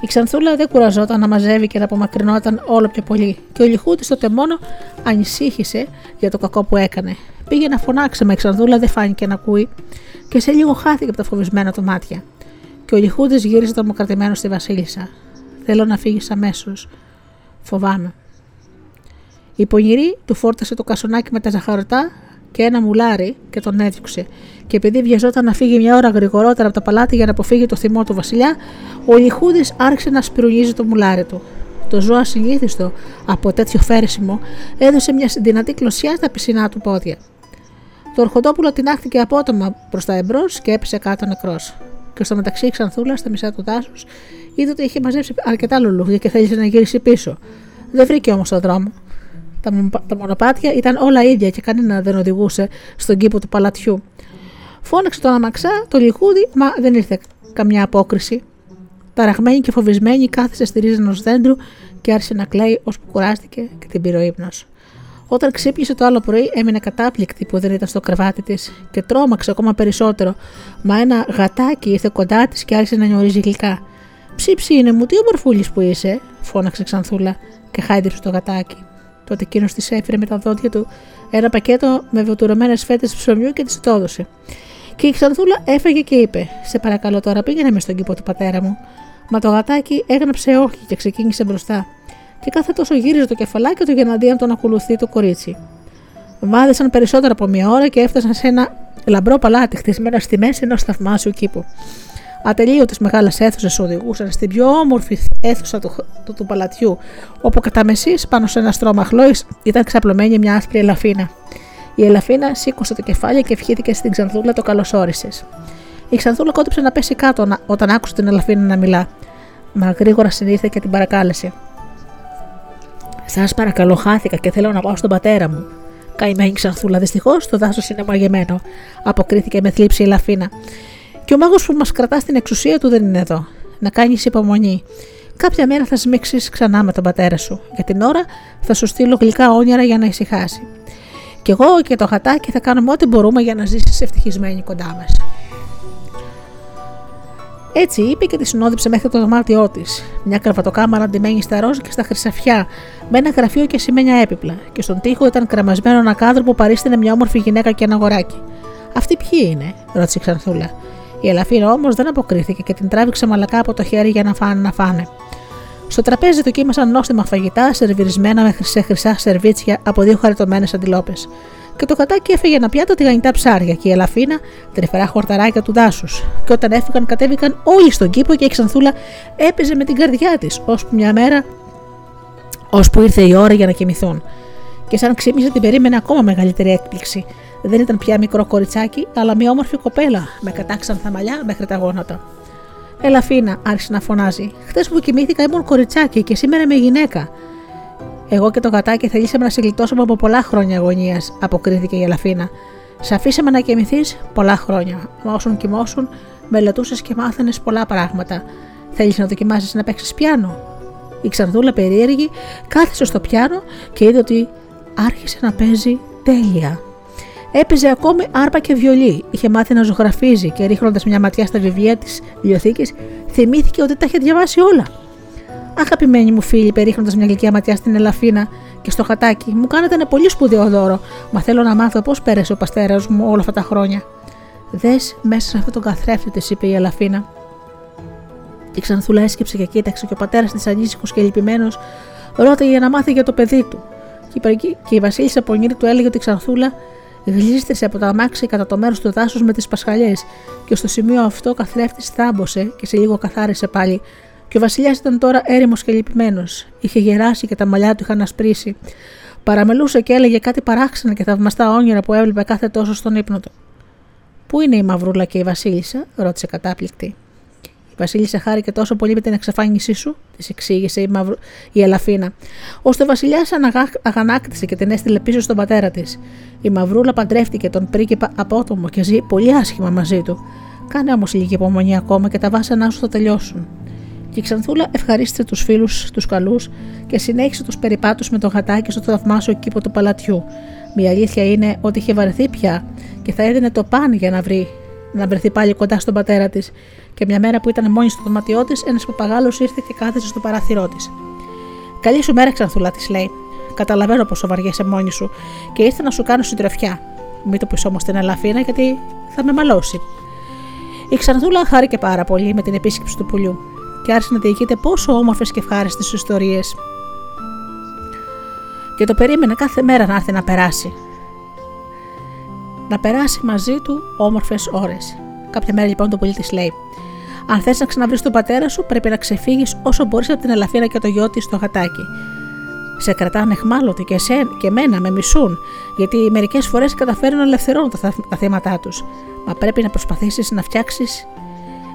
Η Ξανθούλα δεν κουραζόταν να μαζεύει και να απομακρυνόταν όλο πιο πολύ, και ο Λιχούτης τότε μόνο ανησύχησε για το κακό που έκανε. Πήγε να φωνάξει, με η Ξανθούλα δεν φάνηκε να ακούει, και σε λίγο χάθηκε από τα φοβισμένα του μάτια. Και ο Λιχούτη γύρισε τρομοκρατημένο στη Βασίλισσα. Θέλω να φύγεις αμέσως. Φοβάμαι. Η πονηρή του φόρτασε το κασονάκι με τα ζαχαρωτά και ένα μουλάρι και τον έδιωξε. Και επειδή βιαζόταν να φύγει μια ώρα γρηγορότερα από τα παλάτι για να αποφύγει το θυμό του Βασιλιά, ο Λιχούδης άρχισε να σπυρουνίζει το μουλάρι του. Το ζώο ασυνήθιστο από τέτοιο φέρεσιμο έδωσε μια δυνατή κλωσιά στα πισινά του πόδια. Το ορχοντόπουλο τεινάχτηκε απότομα προς τα εμπρός και έπεσε κάτω νεκρός. Και στο μεταξύ η Ξανθούλα, στα μισά του δάσους, είδε ότι είχε μαζέψει αρκετά λουλούδια και θέλησε να γυρίσει πίσω. Δεν βρήκε όμως τον δρόμο. Τα, τα μονοπάτια ήταν όλα ίδια και κανένα δεν οδηγούσε στον κήπο του παλατιού. Φώναξε τον αμαξά, το λιχούδι, μα δεν ήρθε καμιά απόκριση. Ταραγμένη και φοβισμένη, κάθισε στη ρίζα ενός δέντρου και άρχισε να κλαίει ώσπου κουράστηκε και την πήρε ο ύπνος. Όταν ξύπνησε το άλλο πρωί, έμεινε κατάπληκτη που δεν ήταν στο κρεβάτι της και τρόμαξε ακόμα περισσότερο, μα ένα γατάκι ήρθε κοντά της και άρχισε να νιωρίζει γλυκά. Ψήψη είναι μου, τι ομορφούλης που είσαι, φώναξε ξανθούλα και χάιδεψε το γατάκι. Τότε εκείνος της έφερε με τα δόντια του ένα πακέτο με βοτουρωμένες φέτες ψωμιού και της το έδωσε. Και η Ξανθούλα έφεγε και είπε: Σε παρακαλώ τώρα πήγαινε μες στον κήπο του πατέρα μου. Μα το γατάκι έγραψε όχι και ξεκίνησε μπροστά. Και κάθε τόσο γύριζε το κεφαλάκι του για να δει αν τον ακολουθεί το κορίτσι. Βάδισαν περισσότερο από μία ώρα και έφτασαν σε ένα λαμπρό παλάτι χτισμένο στη μέση ενός θαυμάσιου κήπου. Ατελείωτες μεγάλες αίθουσες οδηγούσαν στην πιο όμορφη αίθουσα του, του, του παλατιού, όπου κατά μεσής πάνω σε ένα στρώμα χλώης ήταν ξαπλωμένη μια άσπρη ελαφίνα. Η ελαφίνα σήκωσε το κεφάλι και ευχήθηκε στην Ξανθούλα το καλωσόρισες. Η Ξανθούλα κόντυψε να πέσει κάτω όταν άκουσε την ελαφίνα να μιλά, μα γρήγορα συνήθε και την παρακάλεσε. Σας παρακαλώ, χάθηκα και θέλω να πάω στον πατέρα μου. Καημένη Ξανθούλα, δυστυχώς το δάσος είναι μαγεμένο, αποκρίθηκε με θλίψη η Ελαφίνα. Και ο μάγος που μας κρατάς στην εξουσία του δεν είναι εδώ. Να κάνεις υπομονή. Κάποια μέρα θα σμίξεις ξανά με τον πατέρα σου. Για την ώρα θα σου στείλω γλυκά όνειρα για να ησυχάσει. Κι εγώ και το γατάκι θα κάνουμε ό,τι μπορούμε για να ζήσεις ευτυχισμένη κοντά μας. Έτσι είπε και τη συνόδεψε μέχρι το δωμάτιό της. Μια κραβατοκάμαρα αντιμένη στα ροζ και στα χρυσαφιά, με ένα γραφείο και σημαίνια έπιπλα. Και στον τοίχο ήταν κραμασμένο ένα κάδρο που παρίστηνε μια όμορφη γυναίκα και ένα αγοράκι. Αυτή ποιοι είναι, ρώτησε η Ξανθούλα. Η Ελαφίνα όμως δεν αποκρίθηκε και την τράβηξε μαλακά από το χέρι για να φάνε να φάνε. Στο τραπέζι δοκίμασαν νόστιμα φαγητά σερβιρισμένα σε χρυσά σερβίτσια από δύο χαριτωμένες αντιλόπες. Και το κατάκι έφεγε ένα πιάτο τηγανιτά ψάρια και η Ελαφίνα τρυφερά χορταράκια του δάσους. Και όταν έφυγαν, κατέβηκαν όλοι στον κήπο και η Ξανθούλα έπαιζε με την καρδιά της, ώσπου μια μέρα, ώσπου ήρθε η ώρα για να κοιμηθούν. Και σαν ξύπνησε την περίμενε ακόμα μεγαλύτερη έκπληξη. Δεν ήταν πια μικρό κοριτσάκι, αλλά μια όμορφη κοπέλα με κατάξανθα μαλλιά μέχρι τα γόνατα. Ελαφίνα, άρχισε να φωνάζει. Χθες που κοιμήθηκα ήμουν κοριτσάκι και σήμερα είμαι γυναίκα. Εγώ και το γατάκι θελήσαμε να σε γλιτώσουμε από πολλά χρόνια αγωνίας, αποκρίθηκε η Ελαφίνα. Σε αφήσαμε να κοιμηθείς πολλά χρόνια. Μα όσον κοιμώσουν, μελετούσες και μάθανε πολλά πράγματα. Θέλεις να δοκιμάσεις να παίξεις πιάνο; Η Ξανδούλα περίεργη κάθισε στο πιάνο και είδε ότι άρχισε να παίζει τέλεια. Έπαιζε ακόμη άρπα και βιολί. Είχε μάθει να ζωγραφίζει και ρίχνοντας μια ματιά στα βιβλία της βιβλιοθήκης, θυμήθηκε ότι τα είχε διαβάσει όλα. Αγαπημένοι μου φίλοι, περίχνοντας μια γλυκιά ματιά στην Ελαφίνα και στο χατάκι, μου κάνετε ένα πολύ σπουδαίο δώρο. Μα θέλω να μάθω πώς πέρασε ο παστέρας μου όλα αυτά τα χρόνια. Δες μέσα σε αυτόν τον καθρέφτη, της είπε η Ελαφίνα. Η Ξανθούλα έσκυψε και κοίταξε και ο πατέρας της ανήσυχος και λυπημένος ρώτησε για να μάθει για το παιδί του. Και η Βασίλισσα Πονήρη του έλεγε ότι η Ξανθούλα γλίστρισε από τα αμάξι κατά το μέρος του δάσους με τις πασχαλιές, και στο σημείο αυτό ο καθρέφτης θάμπωσε και σε λίγο καθάρισε πάλι. Και ο Βασιλιάς ήταν τώρα έρημος και λυπημένος. Είχε γεράσει και τα μαλλιά του είχαν ασπρίσει. Παραμελούσε και έλεγε κάτι παράξενα και θαυμαστά όνειρα που έβλεπε κάθε τόσο στον ύπνο του. Πού είναι η Μαυρούλα και η Βασίλισσα, ρώτησε κατάπληκτη. Η Βασίλισσα χάρηκε τόσο πολύ με την εξαφάνισή σου, της εξήγησε η, Μαυρου... η Ελαφίνα, ώστε ο Βασιλιάς αναγα... αγανάκτησε και την έστειλε πίσω στον πατέρα της. Η Μαυρούλα παντρεύτηκε τον πρίγκιπα απότομο και ζει πολύ άσχημα μαζί του. Κάνε όμως λίγη υπομονή ακόμα και τα βάσανά σου θα τελειώσουν. Και η Ξανθούλα ευχαρίστησε τους φίλους τους καλούς και συνέχισε τους περιπάτους με το γατάκι στο θαυμάσιο κήπο του παλατιού. Μια αλήθεια είναι ότι είχε βαρεθεί πια και θα έδινε το παν για να βρει να βρεθεί πάλι κοντά στον πατέρα της. Και μια μέρα που ήταν μόνη στο δωμάτιό της, ένας παπαγάλος ήρθε και κάθεσε στο παράθυρό της. Καλή σου μέρα, Ξανθούλα, της λέει. Καταλαβαίνω πόσο βαριέσαι μόνη σου και ήρθα να σου κάνω συντροφιά. Μην το πεις όμως την Ελαφίνα, γιατί θα με μαλώσει. Η Ξανθούλα χάρηκε πάρα πολύ με την επίσκεψη του πουλιού και άρχισε να διηγείται πόσο όμορφες και ευχάριστες ιστορίες. Και το περίμενε κάθε μέρα να έρθει να περάσει. Να περάσει μαζί του όμορφες ώρες. Κάποια μέρα λοιπόν το πουλί της λέει: Αν θες να ξαναβρεις τον πατέρα σου, πρέπει να ξεφύγεις όσο μπορείς από την Ελαφίνα και το γιο της στο γατάκι. Σε κρατάνε εχμάλωτοι και εσέ και εμένα με μισούν, γιατί μερικές φορές καταφέρουν να ελευθερώνουν τα, τα θέματα τους. Μα πρέπει να προσπαθήσεις να φτιάξεις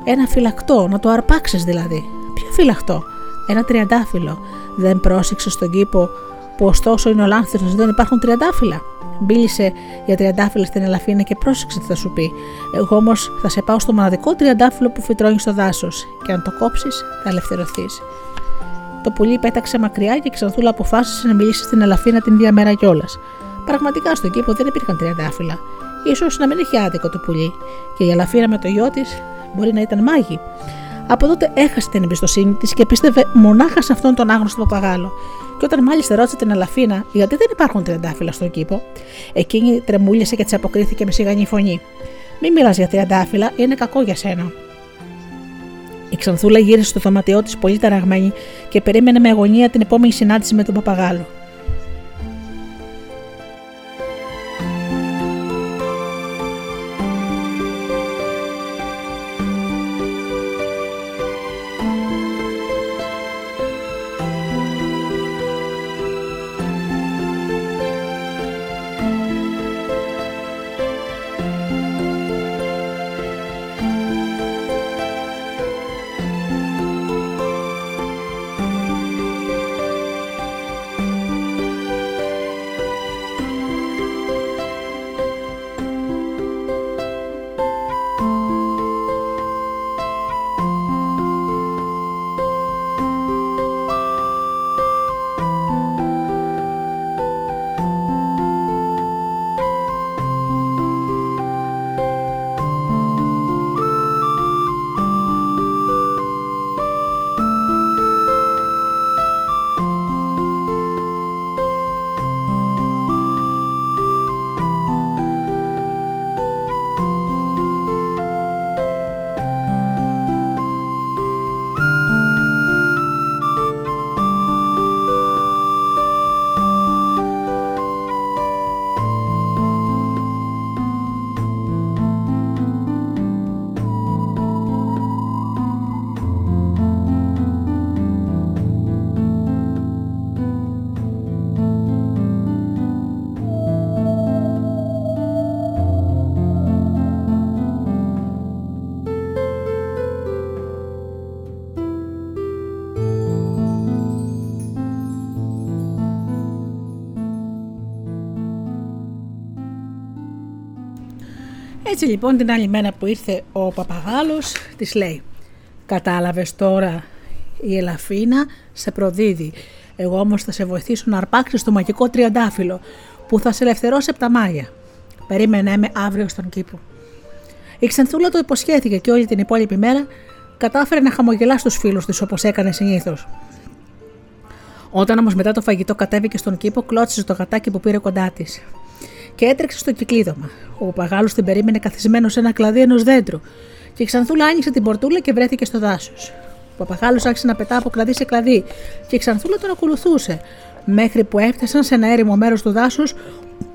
ένα φυλακτό, να το αρπάξεις δηλαδή. Ποιο φυλακτό, ένα τριαντάφυλλο. Δεν πρόσεξε στον κήπο που ωστόσο είναι ο λάνθρο, δεν υπάρχουν τριαντάφυλλα. Μπίλησε για τριαντάφυλλα στην Ελαφίνα και πρόσεξε τι θα σου πει. Εγώ όμως θα σε πάω στο μοναδικό τριαντάφυλλο που φυτρώνει στο δάσος, και αν το κόψεις, θα ελευθερωθείς. Το πουλί πέταξε μακριά και η Ξανθούλα αποφάσισε να μιλήσει στην Ελαφίνα την ίδια μέρα κιόλας. Πραγματικά στον κήπο δεν υπήρχαν τριαντάφυλλα. σω να μην είχε άδικο το πουλί, και η Ελαφίνα με το γιο της μπορεί να ήταν μάγη. Από τότε έχασε την εμπιστοσύνη της και πίστευε μονάχα σε αυτόν τον άγνωστο παπαγάλο. Και όταν μάλιστα ρώτησε την Αλαφίνα γιατί δεν υπάρχουν τριαντάφυλλα στον κήπο, εκείνη τρεμούλησε και της αποκρίθηκε με σιγανή φωνή. Μην μιλάς για τριαντάφυλλα, είναι κακό για σένα. Η Ξανθούλα γύρισε στο δωμάτιό της πολύ ταραγμένη και περίμενε με αγωνία την επόμενη συνάντηση με τον παπαγάλο. Έτσι λοιπόν την άλλη μέρα που ήρθε ο παπαγάλος της λέει «Κατάλαβες τώρα η Ελαφίνα σε προδίδει. Εγώ όμως θα σε βοηθήσω να αρπάξεις το μαγικό τριαντάφυλλο που θα σε ελευθερώσει από τα μάγια. Περίμενε με αύριο στον κήπο». Η Ξανθούλα το υποσχέθηκε και όλη την υπόλοιπη μέρα κατάφερε να χαμογελά στους φίλους της όπως έκανε συνήθως. Όταν όμως μετά το φαγητό κατέβηκε στον κήπο, κλώτσισε το γατάκι που πήρε κοντά της και έτρεξε στο κυκλίδωμα. Ο παπαγάλο την περίμενε καθισμένος σε ένα κλαδί ενός δέντρου και η Ξανθούλα άνοιξε την πορτούλα και βρέθηκε στο δάσος. Ο παπαγάλο άρχισε να πετά από κλαδί σε κλαδί και η Ξανθούλα τον ακολουθούσε, μέχρι που έφτασαν σε ένα έρημο μέρος του δάσους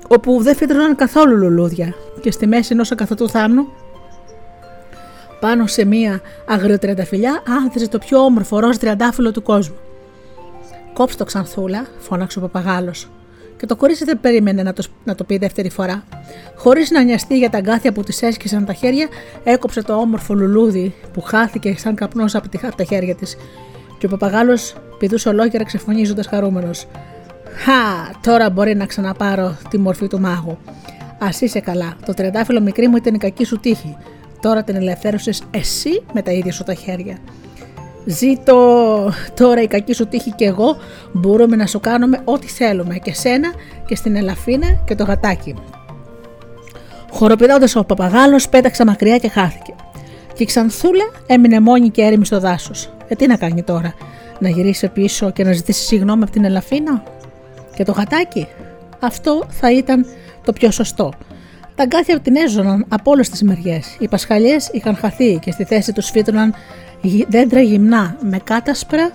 όπου δεν φύτρωναν καθόλου λουλούδια και στη μέση ενός ακαθωτού θάμνου πάνω σε μία αγριοτριανταφυλιά άνθιζε το πιο όμορφο ροζ τριαντάφυλλο του κόσμου. Κόψτε το ξανθούλα, φώναξε ο παπαγάλος και το κορίτσι δεν περίμενε να το, να το πει δεύτερη φορά. Χωρίς να νοιαστεί για τα αγκάθια που της έσκησαν τα χέρια, έκοψε το όμορφο λουλούδι που χάθηκε σαν καπνός από, από τα χέρια της. Και ο παπαγάλος πηδούσε ολόκληρα ξεφωνίζοντας χαρούμενος. Χα, τώρα μπορεί να ξαναπάρω τη μορφή του μάγου. Α είσαι καλά. Το τριαντάφυλλο μικρή μου ήταν η κακή σου τύχη. Τώρα την ελευθέρωσες εσύ με τα ίδια σου τα χέρια. Ζήτω τώρα η κακή σου τύχη και εγώ μπορούμε να σου κάνουμε ό,τι θέλουμε και σένα και στην Ελαφίνα και το γατάκι. Χοροπηδώντας ο παπαγάλος πέταξε μακριά και χάθηκε. Και η Ξανθούλα έμεινε μόνη και έρημη στο δάσος. Ε, τι να κάνει τώρα, να γυρίσει πίσω και να ζητήσει συγγνώμη από την Ελαφίνα; Και το γατάκι; Αυτό θα ήταν το πιο σωστό. Τα αγκάθια την έζωναν από όλες τις μεριές. Οι πασχαλιές είχαν χαθεί και στη θέση τους φύτρωναν δέντρα γυμνά με κάτασπρα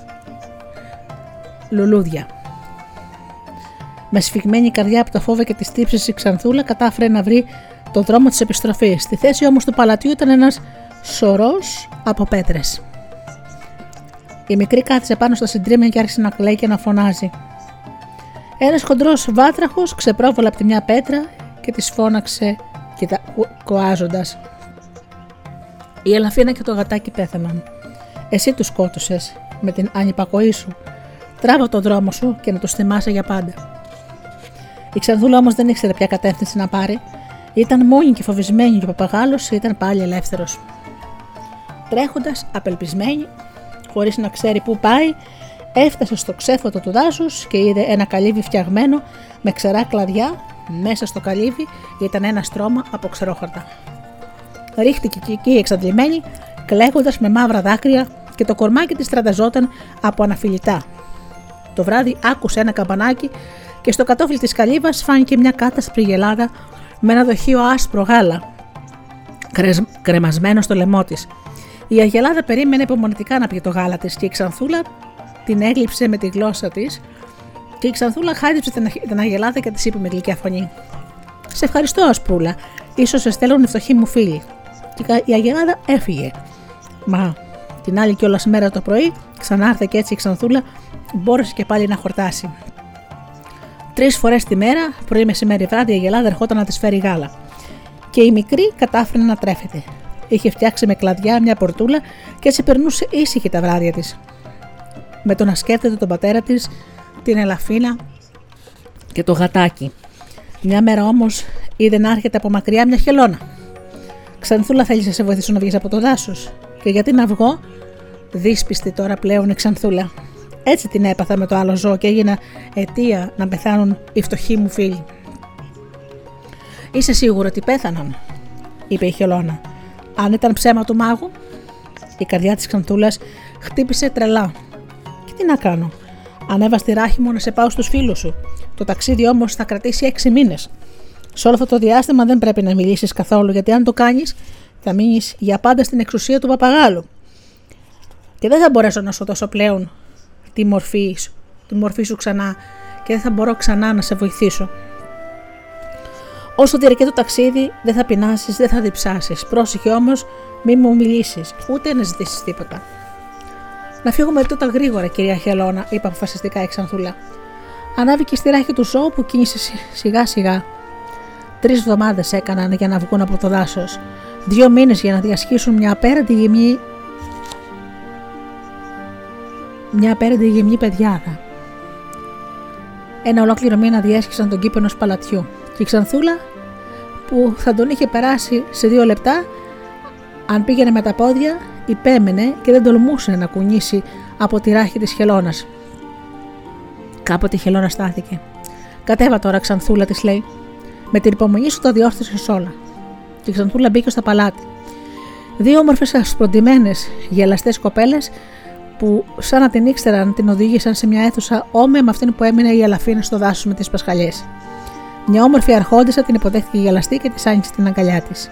λουλούδια. Με σφιγμένη καρδιά από τα φόβα και τις τύψεις η Ξανθούλα κατάφερε να βρει το δρόμο της επιστροφής. Στη θέση όμως του παλατιού ήταν ένας σωρός από πέτρες. Η μικρή κάθισε πάνω στα συντρίμια και άρχισε να κλαίει και να φωνάζει. Ένας χοντρός βάτραχος ξεπρόβολε από τη μια πέτρα και της φώναξε κοάζοντας. Η Ελαφίνα και το γατάκι πέθαναν. Εσύ τους σκότωσες με την ανυπακοή σου. Τράβα τον δρόμο σου και να τους θυμάσαι για πάντα. Η Ξανδούλα όμως δεν ήξερε ποια κατεύθυνση να πάρει. Ήταν μόνη και φοβισμένη και ο παπαγάλος ήταν πάλι ελεύθερος. Τρέχοντας, απελπισμένη, χωρίς να ξέρει πού πάει, έφτασε στο ξέφωτο του δάσους και είδε ένα καλύβι φτιαγμένο με ξερά κλαδιά. Μέσα στο καλύβι ήταν ένα στρώμα από ξερόχαρτα. Ρίχτηκε και εκεί εξαντλημένη, κλαίγοντας με μαύρα δάκρυα και το κορμάκι της τρανταζόταν από αναφιλητά. Το βράδυ άκουσε ένα καμπανάκι και στο κατόφλι της καλύβας φάνηκε μια κάτασπρη γελάδα με ένα δοχείο άσπρο γάλα, κρεμασμένο στο λαιμό της. Η Αγελάδα περίμενε υπομονητικά να πιει το γάλα της και η Ξανθούλα την έγλειψε με τη γλώσσα της και η Ξανθούλα χάριψε την Αγελάδα και της είπε με γλυκιά φωνή: Σε ευχαριστώ, Ασπούλα, ίσως σε στέλνουν οι φτωχοί μου φίλοι. Και η Αγελάδα έφυγε. Μα την άλλη κιόλα μέρα το πρωί ξανάρθε και έτσι η Ξανθούλα μπόρεσε και πάλι να χορτάσει. Τρεις φορές τη μέρα, πρωί, μεσημέρι, βράδυ, η Αγελάδα ερχόταν να της φέρει γάλα. Και η μικρή κατάφερε να τρέφεται. Είχε φτιάξει με κλαδιά μια πορτούλα και έτσι περνούσε ήσυχη τα βράδια της. Με το να σκέφτεται τον πατέρα της, την Ελαφίνα και το γατάκι. Μια μέρα όμως είδε να έρχεται από μακριά μια χελώνα. Ξανθούλα θέλει να σε βοηθήσω να βγεις από το δάσος. Και γιατί να βγω, δύσπιστη τώρα πλέον η Ξανθούλα. Έτσι την έπαθα με το άλλο ζώο και έγινα αιτία να πεθάνουν οι φτωχοί μου φίλοι. Είσαι σίγουρο ότι πέθαναν, είπε η Χελώνα. Αν ήταν ψέμα του μάγου, η καρδιά της Ξανθούλας χτύπησε τρελά. Και τι να κάνω, ανέβας στη ράχη μου να σε πάω στους φίλους σου. Το ταξίδι όμως θα κρατήσει έξι μήνες. Σε όλο αυτό το διάστημα δεν πρέπει να μιλήσεις καθόλου, γιατί αν το κάνεις, θα μείνεις για πάντα στην εξουσία του παπαγάλου. Και δεν θα μπορέσω να σου δώσω πλέον τη μορφή, τη μορφή σου ξανά και δεν θα μπορώ ξανά να σε βοηθήσω. Όσο διαρκεί το ταξίδι, δεν θα πεινάσεις, δεν θα διψάσεις. Πρόσεχε όμως, μη μου μιλήσεις, ούτε να ζητήσεις τίποτα. Να φύγουμε τότε γρήγορα, κυρία Χελώνα, είπε αποφασιστικά η Ξανθούλα. Ανάβηκε στη ράχη του ζώου που κίνησε σιγά σιγά. Τρεις εβδομάδες έκαναν για να βγουν από το δάσος. Δύο μήνες για να διασχίσουν μια απέραντη γυμνή μια απέραντη γυμνή παιδιάδα. Ένα ολόκληρο μήνα διέσχισαν τον κήπο ενός παλατιού και η Ξανθούλα που θα τον είχε περάσει σε δύο λεπτά αν πήγαινε με τα πόδια υπέμενε και δεν τολμούσε να κουνήσει από τη ράχη της χελώνας. Κάποτε η χελώνα στάθηκε. Κατέβα τώρα, Ξανθούλα, της λέει. Με την υπομονή σου το διόρθωσες όλα. Και η Ξανθούλα μπήκε στο παλάτι. Δύο όμορφες ασπροντημένε γελαστές κοπέλες που σαν να την ήξεραν την οδήγησαν σε μια αίθουσα όμοια με αυτήν που έμεινε η Αλαφίνα στο δάσος με τις Πασχαλιές. Μια όμορφη αρχόντισσα την υποδέχτηκε γελαστή και της άνοιξε την αγκαλιά της.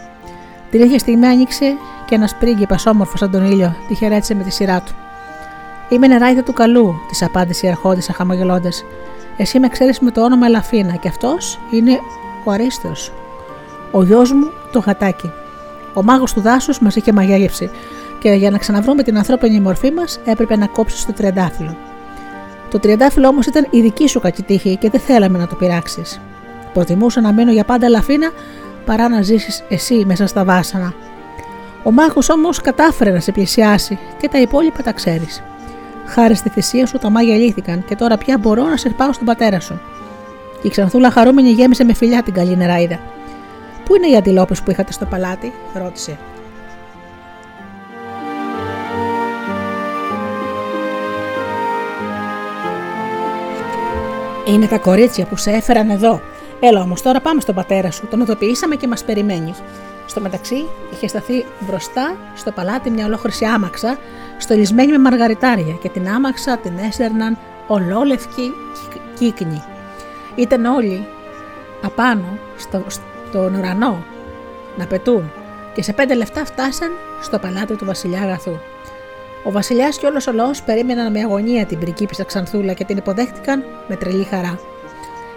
Την ίδια στιγμή άνοιξε και ένας πρίγκιπας όμορφος σαν τον ήλιο, τη χαιρέτησε με τη σειρά του. Είμαι νεράιδα του καλού, της απάντησε η αρχόντισσα χαμογελώντας. Εσύ με ξέρεις με το όνομα Ελαφίνα και αυτός είναι ο Αρίστος. Ο γιος μου το γατάκι. Ο μάγος του δάσους μας είχε μαγεύσει και για να ξαναβρούμε την ανθρώπινη μορφή μας έπρεπε να κόψεις το τριαντάφυλλο. Το τριαντάφυλλο όμως ήταν η δική σου κακή τύχη και δεν θέλαμε να το πειράξεις. Προτιμούσα να μείνω για πάντα λαφίνα παρά να ζήσεις εσύ μέσα στα βάσανα. Ο μάγος όμως κατάφερε να σε πλησιάσει και τα υπόλοιπα τα ξέρεις. Χάρη στη θυσία σου τα μάγια λύθηκαν και τώρα πια μπορώ να σε πάω στον πατέρα σου. Και η Ξανθούλα χαρούμενη γέμισε με φιλιά την καλή νεράιδα. Πού είναι οι αντιλόπε που είχατε στο παλάτι, ρώτησε. Είναι τα κορίτσια που σε έφεραν εδώ. Έλα όμω τώρα πάμε στον πατέρα σου. Τον ειδοποιήσαμε και μα περιμένει. Στο μεταξύ είχε σταθεί μπροστά στο παλάτι μια ολόχρηση άμαξα, στολισμένη με μαργαριτάρια και την άμαξα την έστερναν ολόλευκοι κύκνοι. Ήταν όλοι απάνω στο, στον ουρανό να πετούν και σε πέντε λεφτά φτάσαν στο παλάτι του βασιλιά Αγαθού. Ο Βασιλιάς και όλος ο λαός περίμεναν με αγωνία την πριγκίπισσα Ξανθούλα και την υποδέχτηκαν με τρελή χαρά.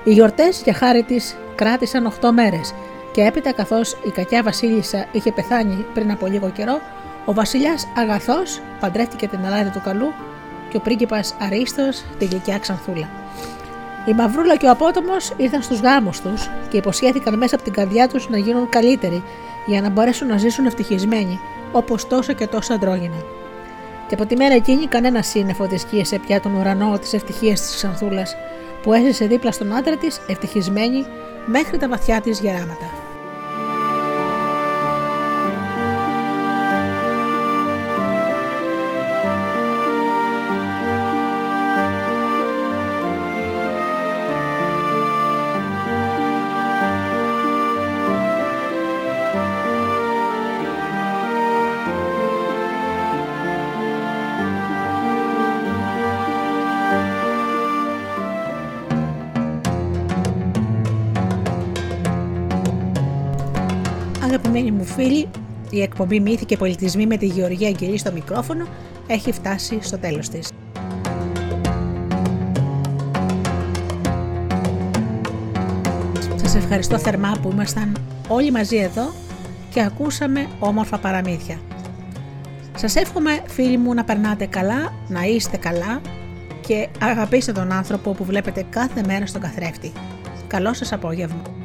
Οι γιορτές για χάρη της κράτησαν 8 μέρες και έπειτα, καθώς η κακιά Βασίλισσα είχε πεθάνει πριν από λίγο καιρό, ο Βασιλιάς Αγαθός παντρεύτηκε την Ελλάδα του Καλού και ο πρίγκιπας Αρίστος τη γλυκιά Ξανθούλα. Η Μαυρούλα και ο Απότομος ήρθαν στους γάμους τους και υποσχέθηκαν μέσα από την καρδιά τους να γίνουν καλύτεροι για να μπορέσουν να ζήσουν ευτυχισμένοι, όπως τόσο και τόσο αντρόγινα. Και από τη μέρα εκείνη κανένας σύννεφο δεν σκίασε πια τον ουρανό της ευτυχίας της Ξανθούλας, που έζησε δίπλα στον άντρα της ευτυχισμένη μέχρι τα βαθιά της γεράματα. Η εκπομπή Μύθοι και Πολιτισμοί με τη Γεωργία Αγγελή στο μικρόφωνο έχει φτάσει στο τέλος της. Σας ευχαριστώ θερμά που ήμασταν όλοι μαζί εδώ και ακούσαμε όμορφα παραμύθια. Σας εύχομαι φίλοι μου να περνάτε καλά, να είστε καλά και αγαπήστε τον άνθρωπο που βλέπετε κάθε μέρα στον καθρέφτη. Καλό σας απόγευμα.